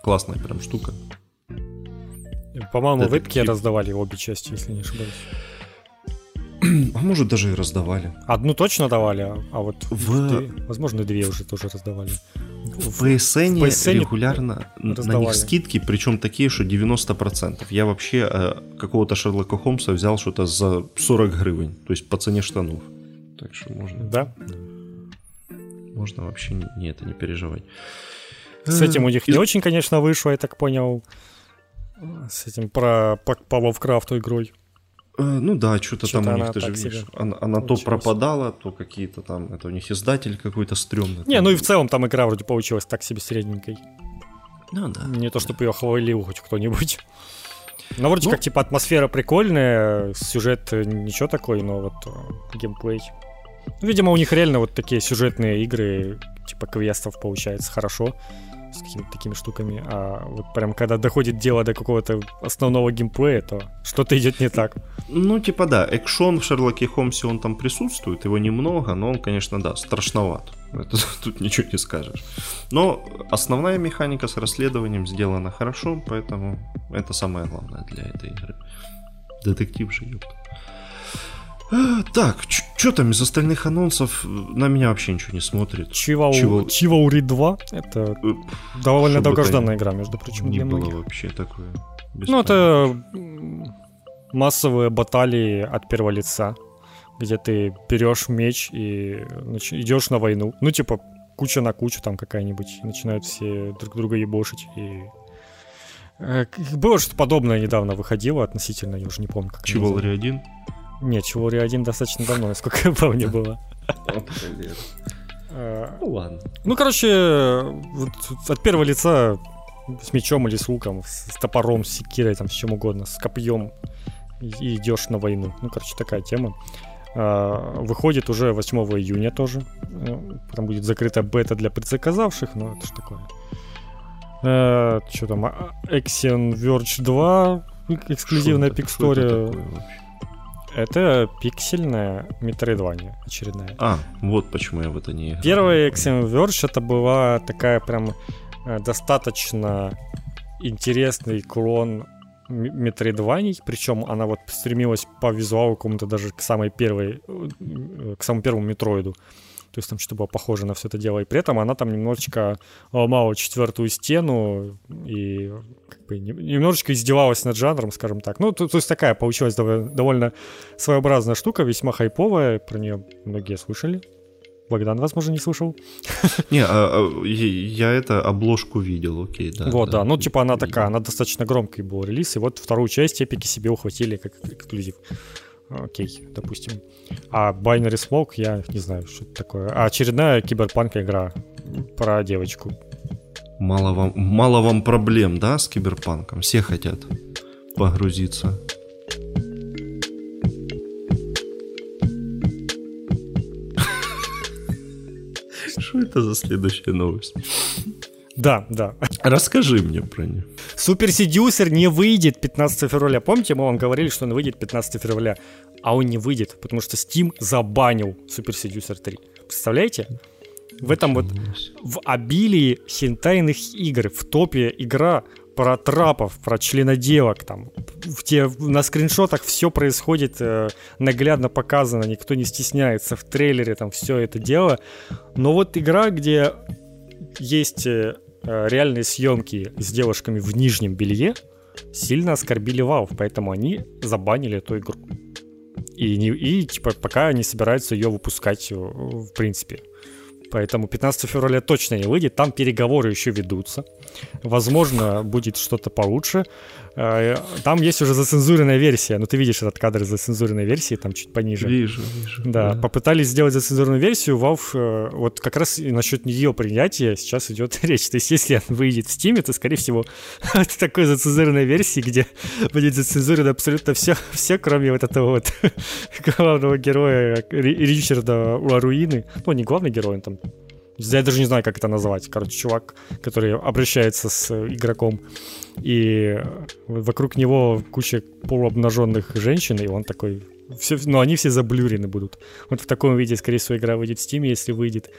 Классная прям штука. По-моему, вебки раздавали обе части, если не ошибаюсь. [CLEARS THROAT] А может даже и раздавали. Одну точно давали, а, вот в... возможно две уже тоже раздавали. В PSN, в PSN регулярно раздавали. на них скидки, причем такие, что 90%. Я вообще э, какого-то Шерлока Холмса взял что-то за 40 гривен, то есть по цене штанов. Так что можно. Да? можно вообще не, это не переживать. С этим у них не очень, конечно, вышло, я так понял. С этим про по, по игрой. Э, ну да, что-то, что там у них, ты же видишь, она, она то пропадала, то какие-то там, это у них издатель какой-то стрёмный. Не, ну и в целом там игра вроде получилась так себе средненькой. Ну да. Не то, чтобы ее хвалил хоть кто-нибудь. [LAUGHS] Ну, вроде ну, как, типа, атмосфера прикольная, сюжет ничего такой, но вот э, геймплей. Видимо, у них реально вот такие сюжетные игры, типа квестов, получается, хорошо с какими-то такими штуками, а вот прям когда доходит дело до какого-то основного геймплея, то что-то идет не так. Ну, типа да, экшон в Шерлоке Холмсе, он там присутствует, его немного, но он, конечно, да, страшноват. Это, [LAUGHS] тут ничего не скажешь. Но основная механика с расследованием сделана хорошо, поэтому это самое главное для этой игры. Детектив же, ёпта. Так, что там из остальных анонсов? На меня вообще ничего не смотрит. Чива Чиваури 2. Это э, довольно долгожданная игра, между прочим, не было вообще такое. Ну, это массовые баталии от первого лица, где ты берешь меч и идешь на войну. Ну, типа, куча на кучу там какая-нибудь. Начинают все друг друга ебошить и э, было что-то подобное недавно выходило относительно, я уже не помню, как Чиволри 1? Нет, Чевори 1 достаточно давно, насколько я помню, было. А, ну ладно. Ну, короче, от первого лица с мечом или с луком, с топором, с секирой, там, с чем угодно, с копьем и идешь на войну. Ну, короче, такая тема. А, выходит уже 8 июня тоже. Ну, там будет закрыта бета для предзаказавших, но это ж такое. А, что там? Axion Verge 2 эксклюзивная пикстория. Это пиксельная метроидвания очередная. А, вот почему я в это не играл. Первая Verge это была такая прям э, достаточно интересный клон метроидваний, причем она вот стремилась по визуалу кому-то даже к самой первой, э, к самому первому метроиду. То есть там что-то было похоже на все это дело. И при этом она там немножечко ломала четвертую стену и как бы немножечко издевалась над жанром, скажем так. Ну, то, то есть такая получилась довольно, довольно своеобразная штука, весьма хайповая. Про нее многие слышали. Богдан, возможно, не слышал. [LAUGHS] Не, а, а, я это обложку видел, окей, да. Вот, да. Ну, типа она такая, она достаточно громкий был релиз, и вот вторую часть эпики себе ухватили как эксклюзив. Окей, допустим. А Binary Smoke, я не знаю, что это такое. А очередная киберпанк игра про девочку. Мало вам, мало вам проблем, да, с киберпанком? Все хотят погрузиться. [LAUGHS] Что это за следующая новость? Да, да. Расскажи мне про нее. Супер Седюсер не выйдет 15 февраля. Помните, мы вам говорили, что он выйдет 15 февраля, а он не выйдет, потому что Steam забанил Супер Седюсер 3. Представляете? В этом вот, в обилии хентайных игр, в топе игра про трапов, про членоделок, там, в те, на скриншотах все происходит э, наглядно показано, никто не стесняется, в трейлере там все это дело, но вот игра, где есть Э, реальные съемки с девушками в нижнем белье сильно оскорбили Valve, поэтому они забанили эту игру. И, не, и типа пока не собираются ее выпускать э, в принципе. Поэтому 15 февраля точно не выйдет. Там переговоры еще ведутся. Возможно, будет что-то получше. Э, там есть уже зацензуренная версия. Ну, ты видишь этот кадр зацензуренной версии, там чуть пониже. Вижу, вижу. Да, да. попытались сделать зацензуренную версию. Valve, э, вот как раз насчет ее принятия сейчас идет [LAUGHS] речь. То есть, если она выйдет в Steam, то, скорее всего, [LAUGHS] это такой зацензуренной версии, где [LAUGHS] будет зацензурено абсолютно все, все кроме вот этого вот главного героя Ричарда Ларуины. Ну, не главный герой, он там я даже не знаю, как это назвать. Короче, чувак, который обращается с игроком, и вокруг него куча полуобнаженных женщин, и он такой... Все, ну, они все заблюрены будут. Вот в таком виде, скорее всего, игра выйдет в Steam, если выйдет.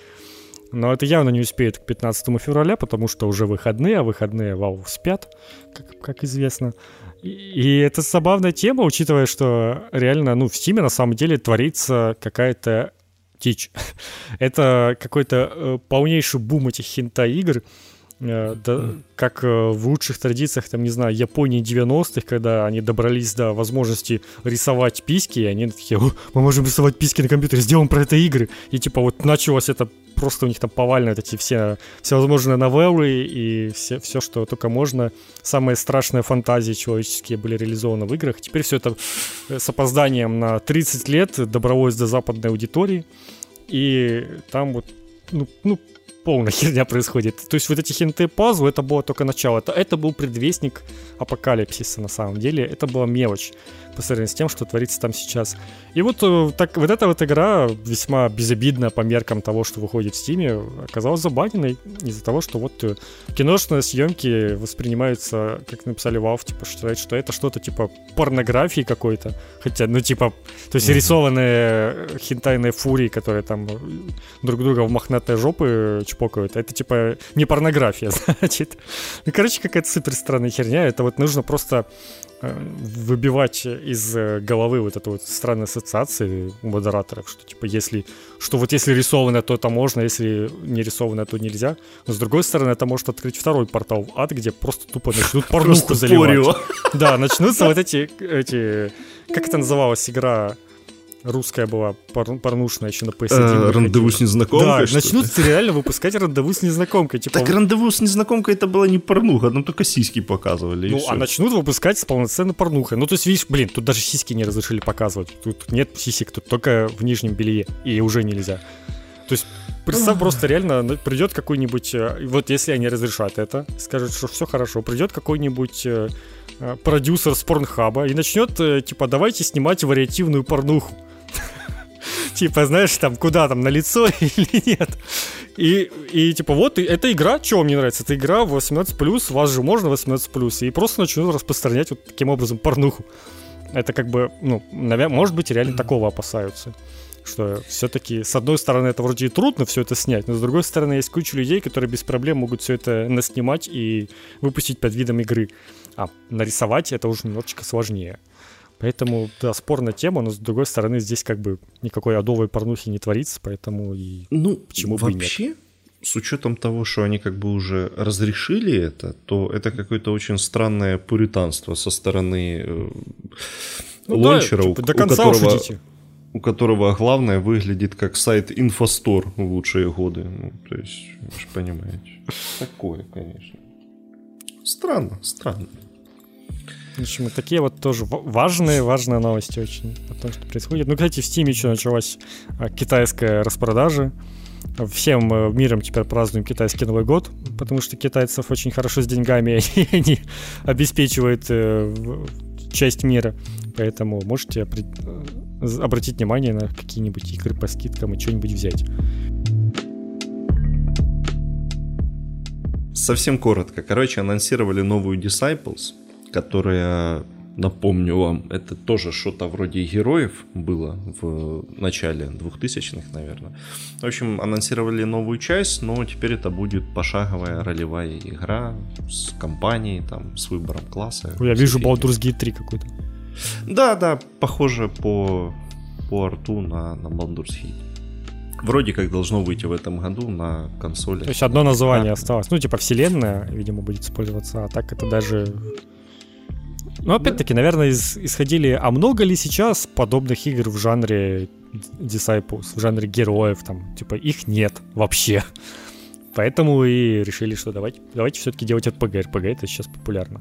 Но это явно не успеет к 15 февраля, потому что уже выходные, а выходные Valve спят, как, как известно. И, и это забавная тема, учитывая, что реально, ну, в Steam на самом деле творится какая-то Тич. [LAUGHS] Это какой-то э, полнейший бум этих хинта-игр, э, да, как э, в лучших традициях, там, не знаю, Японии 90-х, когда они добрались до возможности рисовать письки, и они такие, мы можем рисовать письки на компьютере, сделаем про это игры. И типа вот началось это просто у них там повально эти все всевозможные новеллы и все, все, что только можно. Самые страшные фантазии человеческие были реализованы в играх. Теперь все это э, с опозданием на 30 лет добралось до западной аудитории. И там вот ну, ну, полная [LAUGHS] херня происходит. То есть вот эти хинты пазлы, это было только начало. Это, это был предвестник апокалипсиса на самом деле. Это была мелочь по сравнению с тем, что творится там сейчас. И вот, э, так, вот эта вот игра весьма безобидная по меркам того, что выходит в Стиме, оказалась забаненной из-за того, что вот э, киношные съемки воспринимаются, как написали Valve, типа, считают, что это что-то типа порнографии какой-то. Хотя, ну, типа, то есть mm-hmm. рисованные э, хентайные фурии, которые там друг друга в мохнатые жопы чпокают, это типа не порнография, [LAUGHS] значит. Ну, короче, какая-то супер странная херня. Это вот нужно просто выбивать из э, головы вот эту вот странную ассоциации у модераторов, что типа если, что вот если рисованное, то это можно, если не рисованное, то нельзя. Но с другой стороны, это может открыть второй портал в ад, где просто тупо начнут [LAUGHS] порнуху заливать. Да, начнутся вот эти, эти, как это называлась игра, русская была пор- порнушная еще на PS1. А, рандеву с незнакомкой? Да, начнут реально выпускать рандеву с незнакомкой. Типа... Так рандеву с незнакомкой это была не порнуха, там только сиськи показывали. Ну, а начнут выпускать с полноценной порнухой. Ну, то есть, видишь, блин, тут даже сиськи не разрешили показывать. Тут нет сисек, тут только в нижнем белье. И уже нельзя. То есть, представь, просто реально ну, придет какой-нибудь, э, вот если они разрешат это, скажут, что все хорошо, придет какой-нибудь э, э, продюсер с порнхаба и начнет, типа, давайте снимать вариативную порнуху [LAUGHS] типа, знаешь, там, куда там, на лицо [LAUGHS] или нет. И, и типа, вот, это игра, что вам не нравится? Это игра 18+, вас же можно 18+, и просто начнут распространять вот таким образом порнуху. Это как бы, ну, может быть, реально такого опасаются. Что все-таки, с одной стороны, это вроде и трудно все это снять, но с другой стороны, есть куча людей, которые без проблем могут все это наснимать и выпустить под видом игры. А нарисовать это уже немножечко сложнее. Поэтому, да, спорная тема, но с другой стороны, здесь как бы никакой адовой порнухи не творится, поэтому и ну, почему бы вообще, с учетом того, что они как бы уже разрешили это, то это какое-то очень странное пуританство со стороны э, ну, лончера, да, типа, до конца у которого, уж у которого главное выглядит как сайт Инфостор в лучшие годы. Ну, то есть, вы же понимаете. Такое, конечно. Странно, странно. В общем, такие вот тоже важные, важные новости очень о том, что происходит. Ну, кстати, в Steam еще началась а, китайская распродажа. Всем э, миром теперь празднуем китайский Новый год, потому что китайцев очень хорошо с деньгами, [LAUGHS] и они обеспечивают э, часть мира. Поэтому можете обратить внимание на какие-нибудь игры по скидкам и что-нибудь взять. Совсем коротко. Короче, анонсировали новую Disciples — которая, напомню вам, это тоже что-то вроде героев было в начале 2000-х, наверное. В общем, анонсировали новую часть, но теперь это будет пошаговая ролевая игра с компанией, там, с выбором класса. Я вижу Baldur's Gate 3 какой-то. Да, да, похоже по, по арту на, на Baldur's Gate. Вроде как должно выйти в этом году на консоли. То есть одно название а. осталось. Ну, типа вселенная, видимо, будет использоваться, а так это даже ну, опять-таки, наверное, из, исходили, а много ли сейчас подобных игр в жанре Disciples, в жанре героев, там, типа, их нет вообще. Поэтому и решили, что давайте, давайте все-таки делать RPG. RPG это сейчас популярно.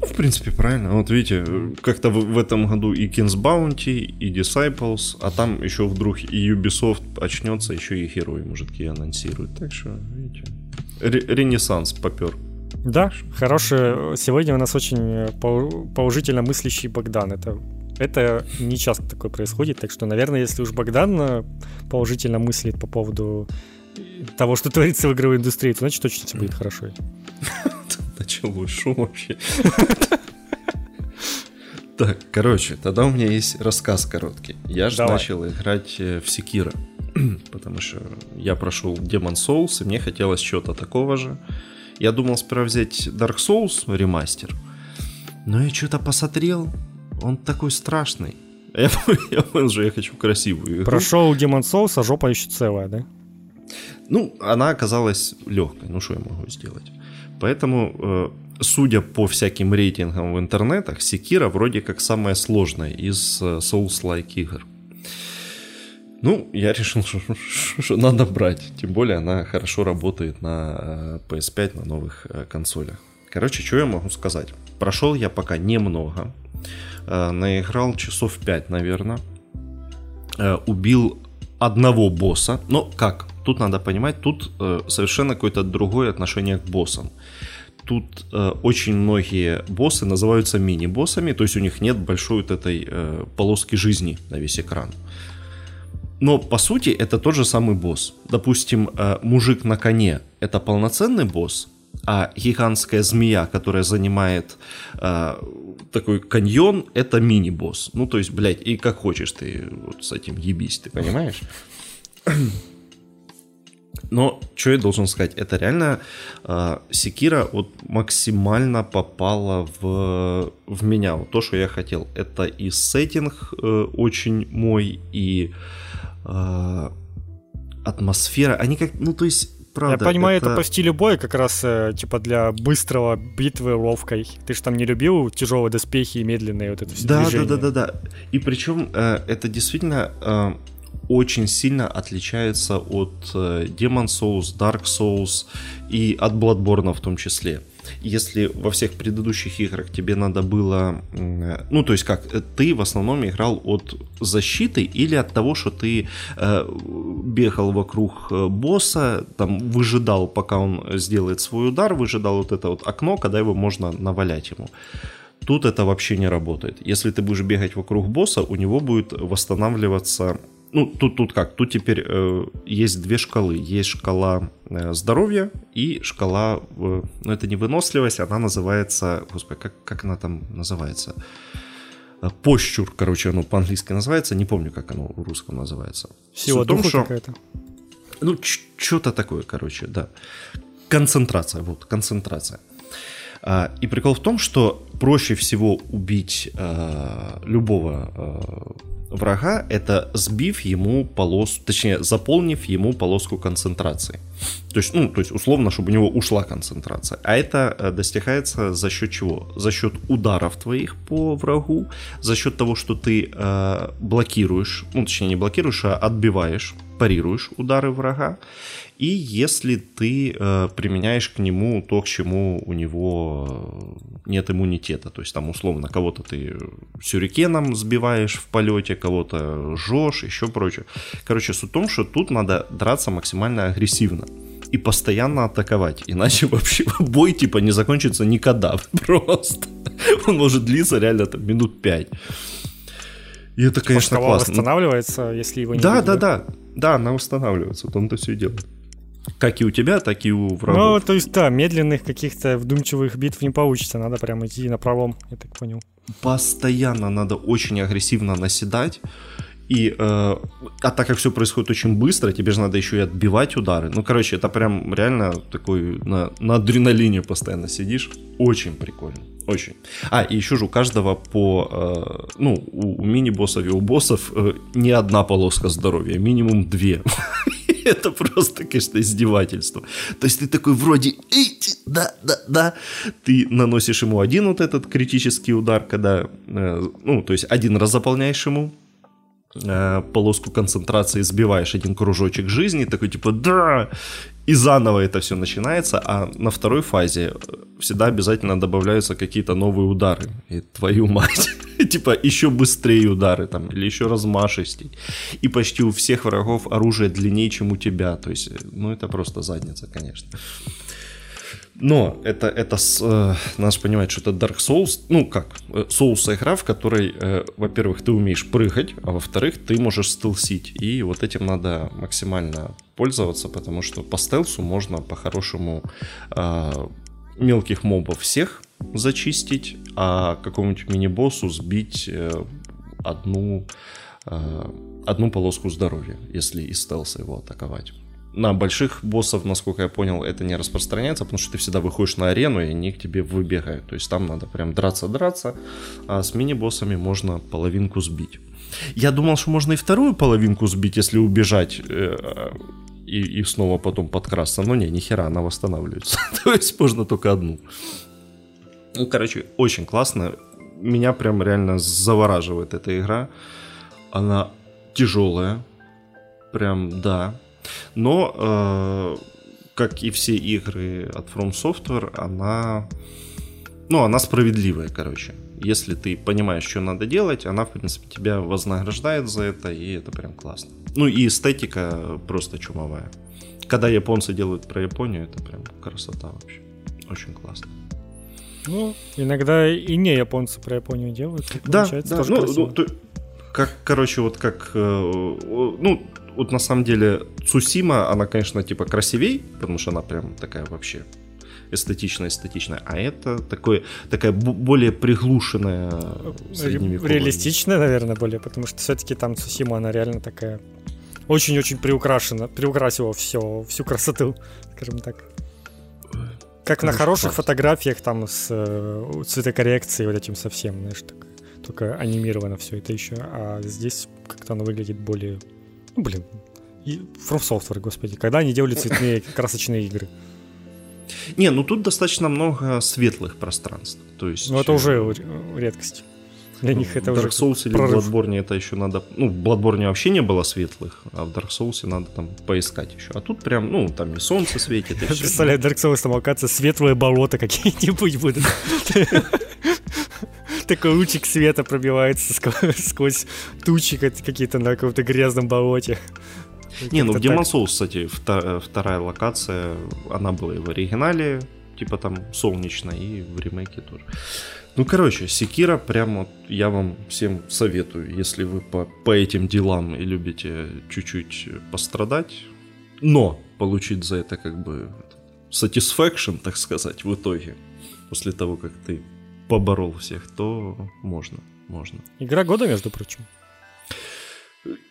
Ну, в принципе, правильно. Вот видите, как-то в, в этом году и Kings Bounty, и Disciples, а там еще вдруг и Ubisoft очнется, еще и герои мужики анонсируют. Так что, видите, ренессанс попер. Да, хороший. Сегодня у нас очень э, положительно мыслящий Богдан. Это, это не часто такое происходит, так что, наверное, если уж Богдан э, положительно мыслит по поводу того, что творится в игровой индустрии, то значит точно все будет хорошо. [LAUGHS] [LAUGHS] Началось шум вообще. [LAUGHS] Так, короче, тогда у меня есть рассказ короткий. Я же начал играть э, в Секира, [CLEARS THROAT] потому что я прошел Demon Souls, и мне хотелось чего-то такого же. Я думал сперва взять Dark Souls ремастер, но я что-то посмотрел, он такой страшный. [LAUGHS] Я, я понял, что я хочу красивую игру. Прошел Demon Souls, а жопа еще целая, да? Ну, она оказалась легкой, ну что я могу сделать. Поэтому, э, судя по всяким рейтингам в интернетах, Секира вроде как самая сложная из э, Souls-like игр. Ну, я решил, [LAUGHS] что, надо брать. Тем более она хорошо работает на PS5, э, на новых консолях. Короче, что я могу сказать? Прошел я пока немного. Наиграл часов 5, наверное. Убил одного босса. Но как? Тут надо понимать, тут совершенно какое-то другое отношение к боссам тут э, очень многие боссы называются мини-боссами, то есть у них нет большой вот этой э, полоски жизни на весь экран. Но по сути это тот же самый босс. Допустим, э, мужик на коне это полноценный босс, а гигантская змея, которая занимает э, такой каньон, это мини-босс. Ну, то есть, блядь, и как хочешь ты вот с этим ебись, ты понимаешь? [CLEARS THROAT] Но что я должен сказать, это реально э, Секира вот максимально попала в, в меня, вот то, что я хотел. Это и сеттинг э, очень мой, и э, атмосфера. Они как, ну то есть Правда, я понимаю, это... это по стилю боя как раз э, типа для быстрого битвы ловкой. Ты же там не любил тяжелые доспехи и медленные вот это все да, движения. Да, да, да, да. И причем э, это действительно э, очень сильно отличается от э, Demon Souls, Dark Souls и от Bloodborne в том числе. Если во всех предыдущих играх тебе надо было... Ну, то есть как, э, ты в основном играл от защиты или от того, что ты э, бегал вокруг э, босса, там выжидал, пока он сделает свой удар, выжидал вот это вот окно, когда его можно навалять ему. Тут это вообще не работает. Если ты будешь бегать вокруг босса, у него будет восстанавливаться ну, тут, тут как? Тут теперь э, есть две шкалы. Есть шкала э, здоровья и шкала, э, ну, это не выносливость, она называется, господи, как, как она там называется? Э, Пощур, короче, оно по-английски называется, не помню, как оно в русском называется. Сила том, что... какая-то. Ну, что-то такое, короче, да. Концентрация, вот, концентрация. А, и прикол в том, что проще всего убить а, любого а, врага, это сбив ему полосу, точнее, заполнив ему полоску концентрации. То есть, ну, то есть, условно, чтобы у него ушла концентрация. А это э, достигается за счет чего? За счет ударов твоих по врагу, за счет того, что ты э, блокируешь, ну, точнее, не блокируешь, а отбиваешь, парируешь удары врага. И если ты э, применяешь к нему то, к чему у него э, нет иммунитета, то есть там условно кого-то ты сюрикеном сбиваешь в полете, кого-то жжешь, еще прочее. Короче, суть в том, что тут надо драться максимально агрессивно и постоянно атаковать, иначе [LAUGHS] вообще бой типа не закончится никогда [LAUGHS] просто. Он может длиться реально там минут пять. И это, конечно, классно. восстанавливается, если его не Да, да, да. Да, она восстанавливается, вот он-то все и делает. Как и у тебя, так и у врагов. Ну, то есть, да, медленных каких-то вдумчивых битв не получится. Надо прям идти на пролом, я так понял. Постоянно надо очень агрессивно наседать. И, э, а так как все происходит очень быстро, тебе же надо еще и отбивать удары. Ну, короче, это прям реально такой на, на адреналине постоянно сидишь. Очень прикольно. Очень. А, и еще же у каждого по, э, ну, у, у мини-боссов и у боссов э, не одна полоска здоровья, минимум две. [LAUGHS] [LAUGHS] Это просто, конечно, издевательство. То есть ты такой вроде, да, да, да. Ты наносишь ему один вот этот критический удар, когда, э, ну, то есть один раз заполняешь ему э, полоску концентрации, сбиваешь один кружочек жизни, такой типа, да, и заново это все начинается, а на второй фазе всегда обязательно добавляются какие-то новые удары. И твою [LAUGHS] мать. типа еще быстрее удары там, или еще размашистей. И почти у всех врагов оружие длиннее, чем у тебя. То есть, ну это просто задница, конечно. Но это, это э, надо понимать, что это Dark Souls, ну как, э, Souls игра, в которой, э, во-первых, ты умеешь прыгать, а во-вторых, ты можешь стелсить. И вот этим надо максимально пользоваться, потому что по стелсу можно по-хорошему э, мелких мобов всех зачистить, а какому-нибудь мини-боссу сбить э, одну, э, одну полоску здоровья, если из стелса его атаковать на больших боссов, насколько я понял, это не распространяется, потому что ты всегда выходишь на арену, и они к тебе выбегают. То есть там надо прям драться-драться, а с мини-боссами можно половинку сбить. Я думал, что можно и вторую половинку сбить, если убежать э, и, и снова потом подкрасться. Но не, нихера, она восстанавливается. [LAUGHS] То есть можно только одну. Ну, короче, очень классно. Меня прям реально завораживает эта игра. Она тяжелая, Прям, да. Но, э, как и все игры от From Software, она... Ну, она справедливая, короче. Если ты понимаешь, что надо делать, она, в принципе, тебя вознаграждает за это, и это прям классно. Ну и эстетика просто чумовая. Когда японцы делают про Японию, это прям красота вообще. Очень классно. Ну, иногда и не японцы про Японию делают. Да, да. Ну, ну, то, как, короче, вот как, э, ну, вот на самом деле Цусима, она, конечно, типа красивей, потому что она прям такая вообще эстетичная, эстетичная, а это такое, такая более приглушенная Реалистичная, наверное, более, потому что все-таки там Цусима, она реально такая очень-очень приукрашена, приукрасила все, всю красоту, [LAUGHS] скажем так. Как Конечно, на хороших класс. фотографиях там с э, цветокоррекцией вот этим совсем, знаешь, так, только анимировано все это еще, а здесь как-то оно выглядит более, ну, блин, From Software, господи, когда они делали цветные [LAUGHS] красочные игры? Не, ну тут достаточно много светлых пространств. То есть... Ну это уже э, редкость. Для них это Dark уже Souls или прорыв. Bloodborne это еще надо... Ну, в Bloodborne вообще не было светлых, а в Dark Souls надо там поискать еще. А тут прям, ну, там и солнце светит. И Я представляю, Dark Souls там, оказывается, светлые болота какие-нибудь будут. [LAUGHS] Такой лучик света пробивается [LAUGHS] сквозь тучи какие-то на каком-то грязном болоте. Не, ну в Demon Souls, кстати, вторая локация, она была и в оригинале, типа там солнечно, и в ремейке тоже. Ну, короче, Секира прямо я вам всем советую, если вы по, по этим делам и любите чуть-чуть пострадать, но получить за это как бы satisfaction, так сказать, в итоге, после того, как ты поборол всех, то можно, можно. Игра года, между прочим.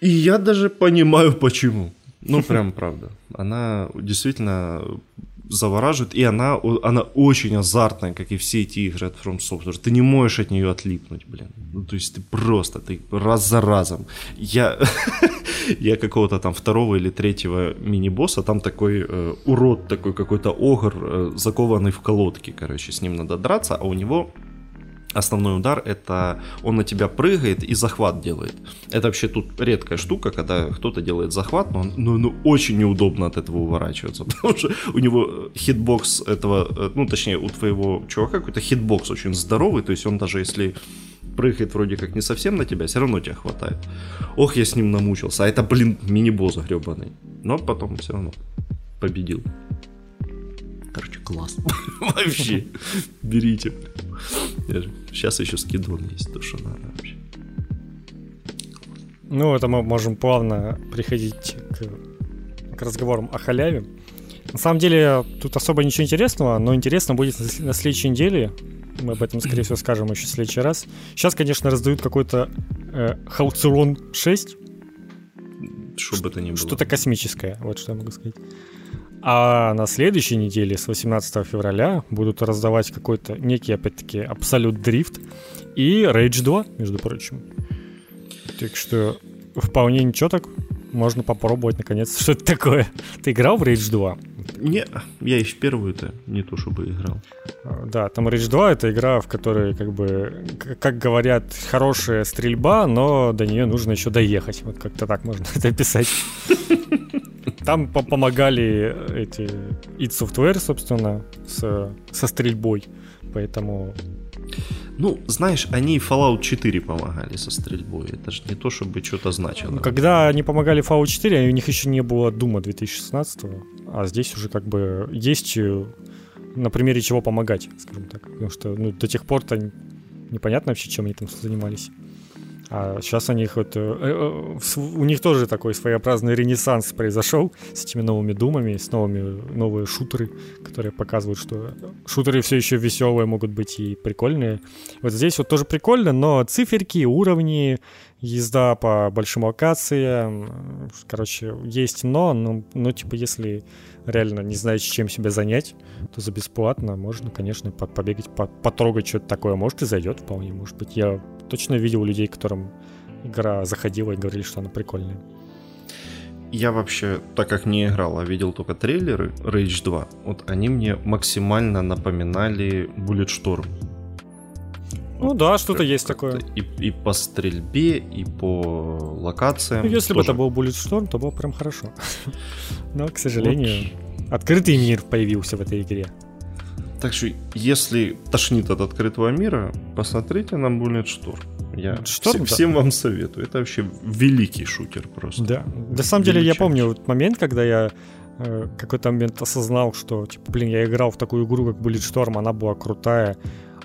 И я даже понимаю, почему. Ну, прям правда. Она действительно завораживает, и она, она очень азартная, как и все эти игры от From Software. Ты не можешь от нее отлипнуть, блин. Ну, то есть ты просто, ты раз за разом. Я, [LAUGHS] я какого-то там второго или третьего мини-босса, там такой э, урод, такой какой-то огр, э, закованный в колодки, короче, с ним надо драться, а у него основной удар это он на тебя прыгает и захват делает. Это вообще тут редкая штука, когда кто-то делает захват, но, но ну, очень неудобно от этого уворачиваться, [LAUGHS] потому что у него хитбокс этого, э, ну точнее у твоего чувака какой-то хитбокс очень здоровый, то есть он даже если прыгает вроде как не совсем на тебя, все равно тебя хватает. Ох, я с ним намучился, а это, блин, мини-босс гребаный. Но потом все равно победил. Короче, класс. [LAUGHS] Вообще. Берите. Сейчас еще скидон есть, то, что надо вообще. Ну, это мы можем плавно приходить к, к разговорам о халяве. На самом деле, тут особо ничего интересного, но интересно будет на следующей неделе. Мы об этом, скорее всего, скажем еще в следующий раз. Сейчас, конечно, раздают какой-то э, Халцурон 6. Что бы это ни было. Что-то космическое, вот что я могу сказать. А на следующей неделе, с 18 февраля, будут раздавать какой-то некий, опять-таки, Абсолют Дрифт и Rage 2, между прочим. Так что вполне ничего так. Можно попробовать, наконец, что это такое. Ты играл в Rage 2? Не, я в первую-то не то чтобы играл. А, да, там Rage 2 это игра, в которой, как бы, как говорят, хорошая стрельба, но до нее нужно еще доехать. Вот как-то так можно [LAUGHS] это описать. [LAUGHS] Там помогали эти id Software, собственно, с, со стрельбой. Поэтому ну, знаешь, они Fallout 4 помогали со стрельбой. Это же не то, чтобы что-то значило. Когда они помогали Fallout 4, у них еще не было Дума 2016, а здесь уже как бы есть э, на примере чего помогать, скажем так. Потому что ну, до тех пор-то непонятно вообще, чем они там занимались. А сейчас у них вот, э, э, у них тоже такой своеобразный ренессанс произошел с этими новыми думами, с новыми новые шутеры, которые показывают, что шутеры все еще веселые могут быть и прикольные. Вот здесь вот тоже прикольно, но циферки, уровни, езда по большим локациям, короче, есть но, но, но типа если реально не знаете, чем себя занять, то за бесплатно можно, конечно, побегать, потрогать что-то такое. Может и зайдет вполне, может быть. Я точно видел людей, которым игра заходила и говорили, что она прикольная. Я вообще, так как не играл, а видел только трейлеры Rage 2, вот они мне максимально напоминали Bulletstorm. Ну да, что-то есть такое. И, и по стрельбе, и по локациям. Ну, если тоже. бы это был Bulletstorm, то было прям хорошо. [LAUGHS] Но, к сожалению, вот. открытый мир появился в этой игре. Так что, если тошнит от открытого мира, посмотрите на Bulletstorm. Я Шторм, всем, да. всем вам советую. Это вообще великий шутер просто. Да. На самом деле, я помню вот момент, когда я э, какой-то момент осознал, что, типа, блин, я играл в такую игру, как Bulletstorm, она была крутая,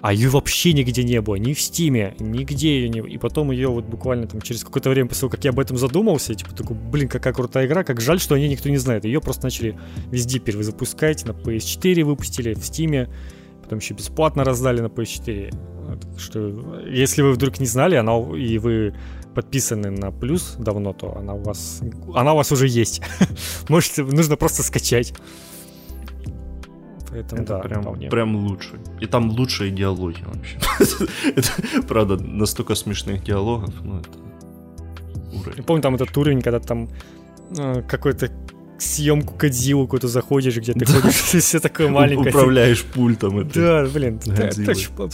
а ее вообще нигде не было, ни в Стиме, нигде ее не И потом ее вот буквально там через какое-то время после того, как я об этом задумался, типа такой, блин, какая крутая игра, как жаль, что о ней никто не знает. Ее просто начали везде перезапускать, на PS4 выпустили, в Стиме, потом еще бесплатно раздали на PS4. Так что, если вы вдруг не знали, она и вы подписаны на плюс давно, то она у вас, она у вас уже есть. [LAUGHS] Можете, нужно просто скачать. Поэтому это да, прям, прям лучше. И там лучшие диалоги вообще. [LAUGHS] это, правда, настолько смешных диалогов, ну это уровень. Я помню там этот уровень, когда там э, какой-то съемку Кадзилу какую-то заходишь, где ты ходишь, [LAUGHS] все такое маленькое. Управляешь пультом. Да, блин.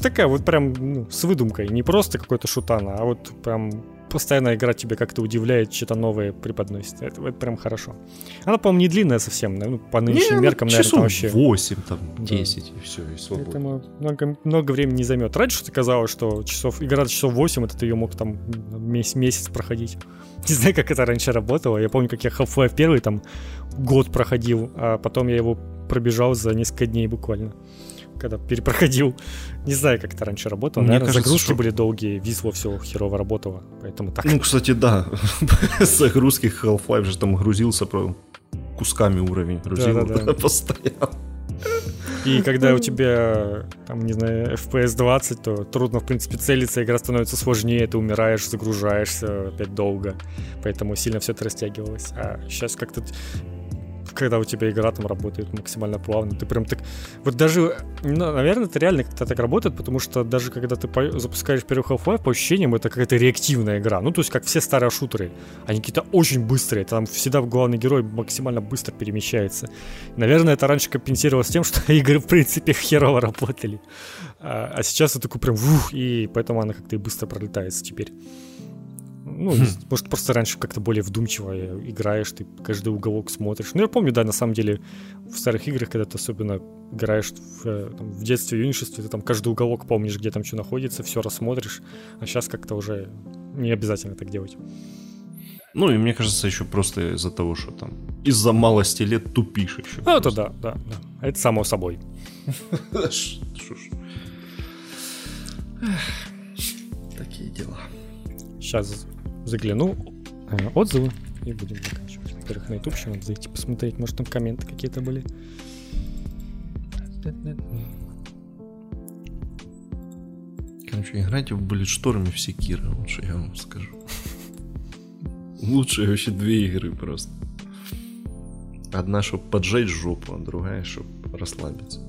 Такая вот прям ну, с выдумкой. Не просто какой-то шутан, а вот прям постоянно игра тебя как-то удивляет, что-то новое преподносит. Это, это прям хорошо. Она, по-моему, не длинная совсем, ну, по нынешним не, меркам, наверное, там вообще... 8, там, 10 да. и все, и свободно. Поэтому много, много времени не займет. Раньше ты казалось, что часов, игра часов 8, это ты ее мог там месяц, месяц проходить. [LAUGHS] Не знаю, как это раньше работало. Я помню, как я Half-Life 1 там год проходил, а потом я его пробежал за несколько дней буквально когда перепроходил. Не знаю, как это раньше работало. Мне Наверное, кажется, загрузки что... были долгие, висло все херово работало, поэтому так. Ну, кстати, да. [LAUGHS] Загрузки Half-Life же там грузился про кусками уровень грузил да, да, да. [LAUGHS] постоянно. И когда у тебя, там, не знаю, FPS 20, то трудно, в принципе, целиться, игра становится сложнее, ты умираешь, загружаешься опять долго. Поэтому сильно все это растягивалось. А сейчас как-то когда у тебя игра там работает максимально плавно. Ты прям так... Вот даже, ну, наверное, это реально как-то так работает, потому что даже когда ты по... запускаешь первый Half-Life, по ощущениям, это какая-то реактивная игра. Ну, то есть, как все старые шутеры. Они какие-то очень быстрые. Там всегда главный герой максимально быстро перемещается. Наверное, это раньше компенсировалось тем, [LAUGHS] что игры, в принципе, херово работали. А, а сейчас это такой прям вух, и поэтому она как-то и быстро пролетается теперь. Ну, хм. может, просто раньше как-то более вдумчиво играешь, ты каждый уголок смотришь. Ну, я помню, да, на самом деле, в старых играх, когда ты особенно играешь в, э, там, в детстве, юношестве, ты там каждый уголок помнишь, где там что находится, все рассмотришь, а сейчас как-то уже не обязательно так делать. Ну, и мне кажется, еще просто из-за того, что там из-за малости лет тупишь еще. Ну, это да, да, да. Это само собой. [LAUGHS] Такие дела. Сейчас загляну э, отзывы и будем заканчивать. Во-первых, на YouTube еще надо зайти посмотреть, может там комменты какие-то были. Короче, играйте в Bulletstorm и в Секира, лучше я вам скажу. [LAUGHS] Лучшие вообще две игры просто. Одна, чтобы поджечь жопу, а другая, чтобы расслабиться.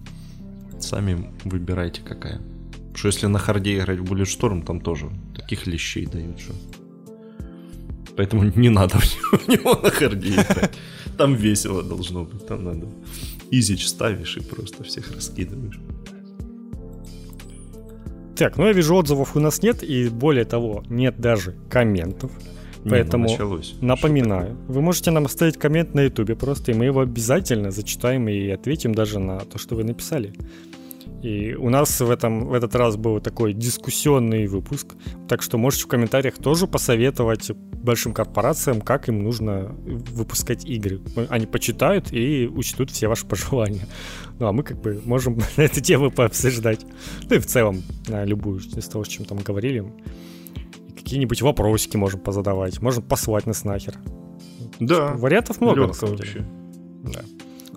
[LAUGHS] Сами выбирайте, какая. Что если на харде играть в Bulletstorm, там тоже таких лещей дают, что... Поэтому не надо [LAUGHS] в него на харде играть. Там весело должно быть, там надо изич ставишь и просто всех раскидываешь. Так, ну я вижу отзывов у нас нет, и более того, нет даже комментов. Ну Поэтому не, ну напоминаю, вы можете нам оставить коммент на ютубе просто, и мы его обязательно зачитаем и ответим даже на то, что вы написали. И у нас в, этом, в этот раз был такой дискуссионный выпуск, так что можете в комментариях тоже посоветовать большим корпорациям, как им нужно выпускать игры. Они почитают и учтут все ваши пожелания. Ну а мы как бы можем [LAUGHS] на эту тему пообсуждать. Ну и в целом на любую из того, с чем там говорили. Какие-нибудь вопросики можем позадавать, можем послать нас нахер. Да. Вариантов много, на самом деле. Вообще. Да.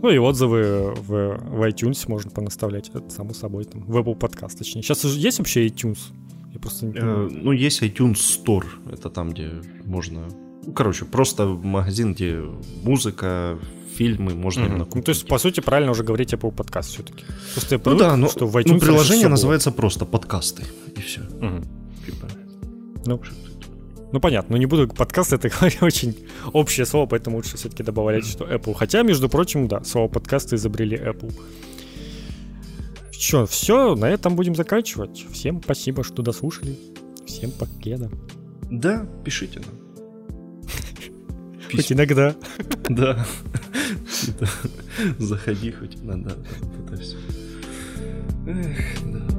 Ну и отзывы в, в iTunes можно понаставлять, это само собой, там, в Apple Podcast, точнее. Сейчас есть вообще iTunes? Я просто не э, ну, есть iTunes Store, это там, где можно... Ну, короче, просто магазин, где музыка, фильмы можно mm-hmm. именно купить. Ну, то есть, по сути, правильно уже говорить Apple Podcast все-таки. Просто я привык, ну, да, но, что в iTunes ну, приложение называется просто подкасты, и все. Mm-hmm. Типа. Ну, ну понятно, но не буду подкаст это [LAUGHS] очень общее слово, поэтому лучше все-таки добавлять, что Apple. Хотя, между прочим, да, слово подкасты изобрели Apple. Что, все, на этом будем заканчивать. Всем спасибо, что дослушали. Всем покеда. Да, пишите нам. [LAUGHS] Хоть иногда. [LAUGHS] Да. Заходи хоть иногда. Это все. Эх, да.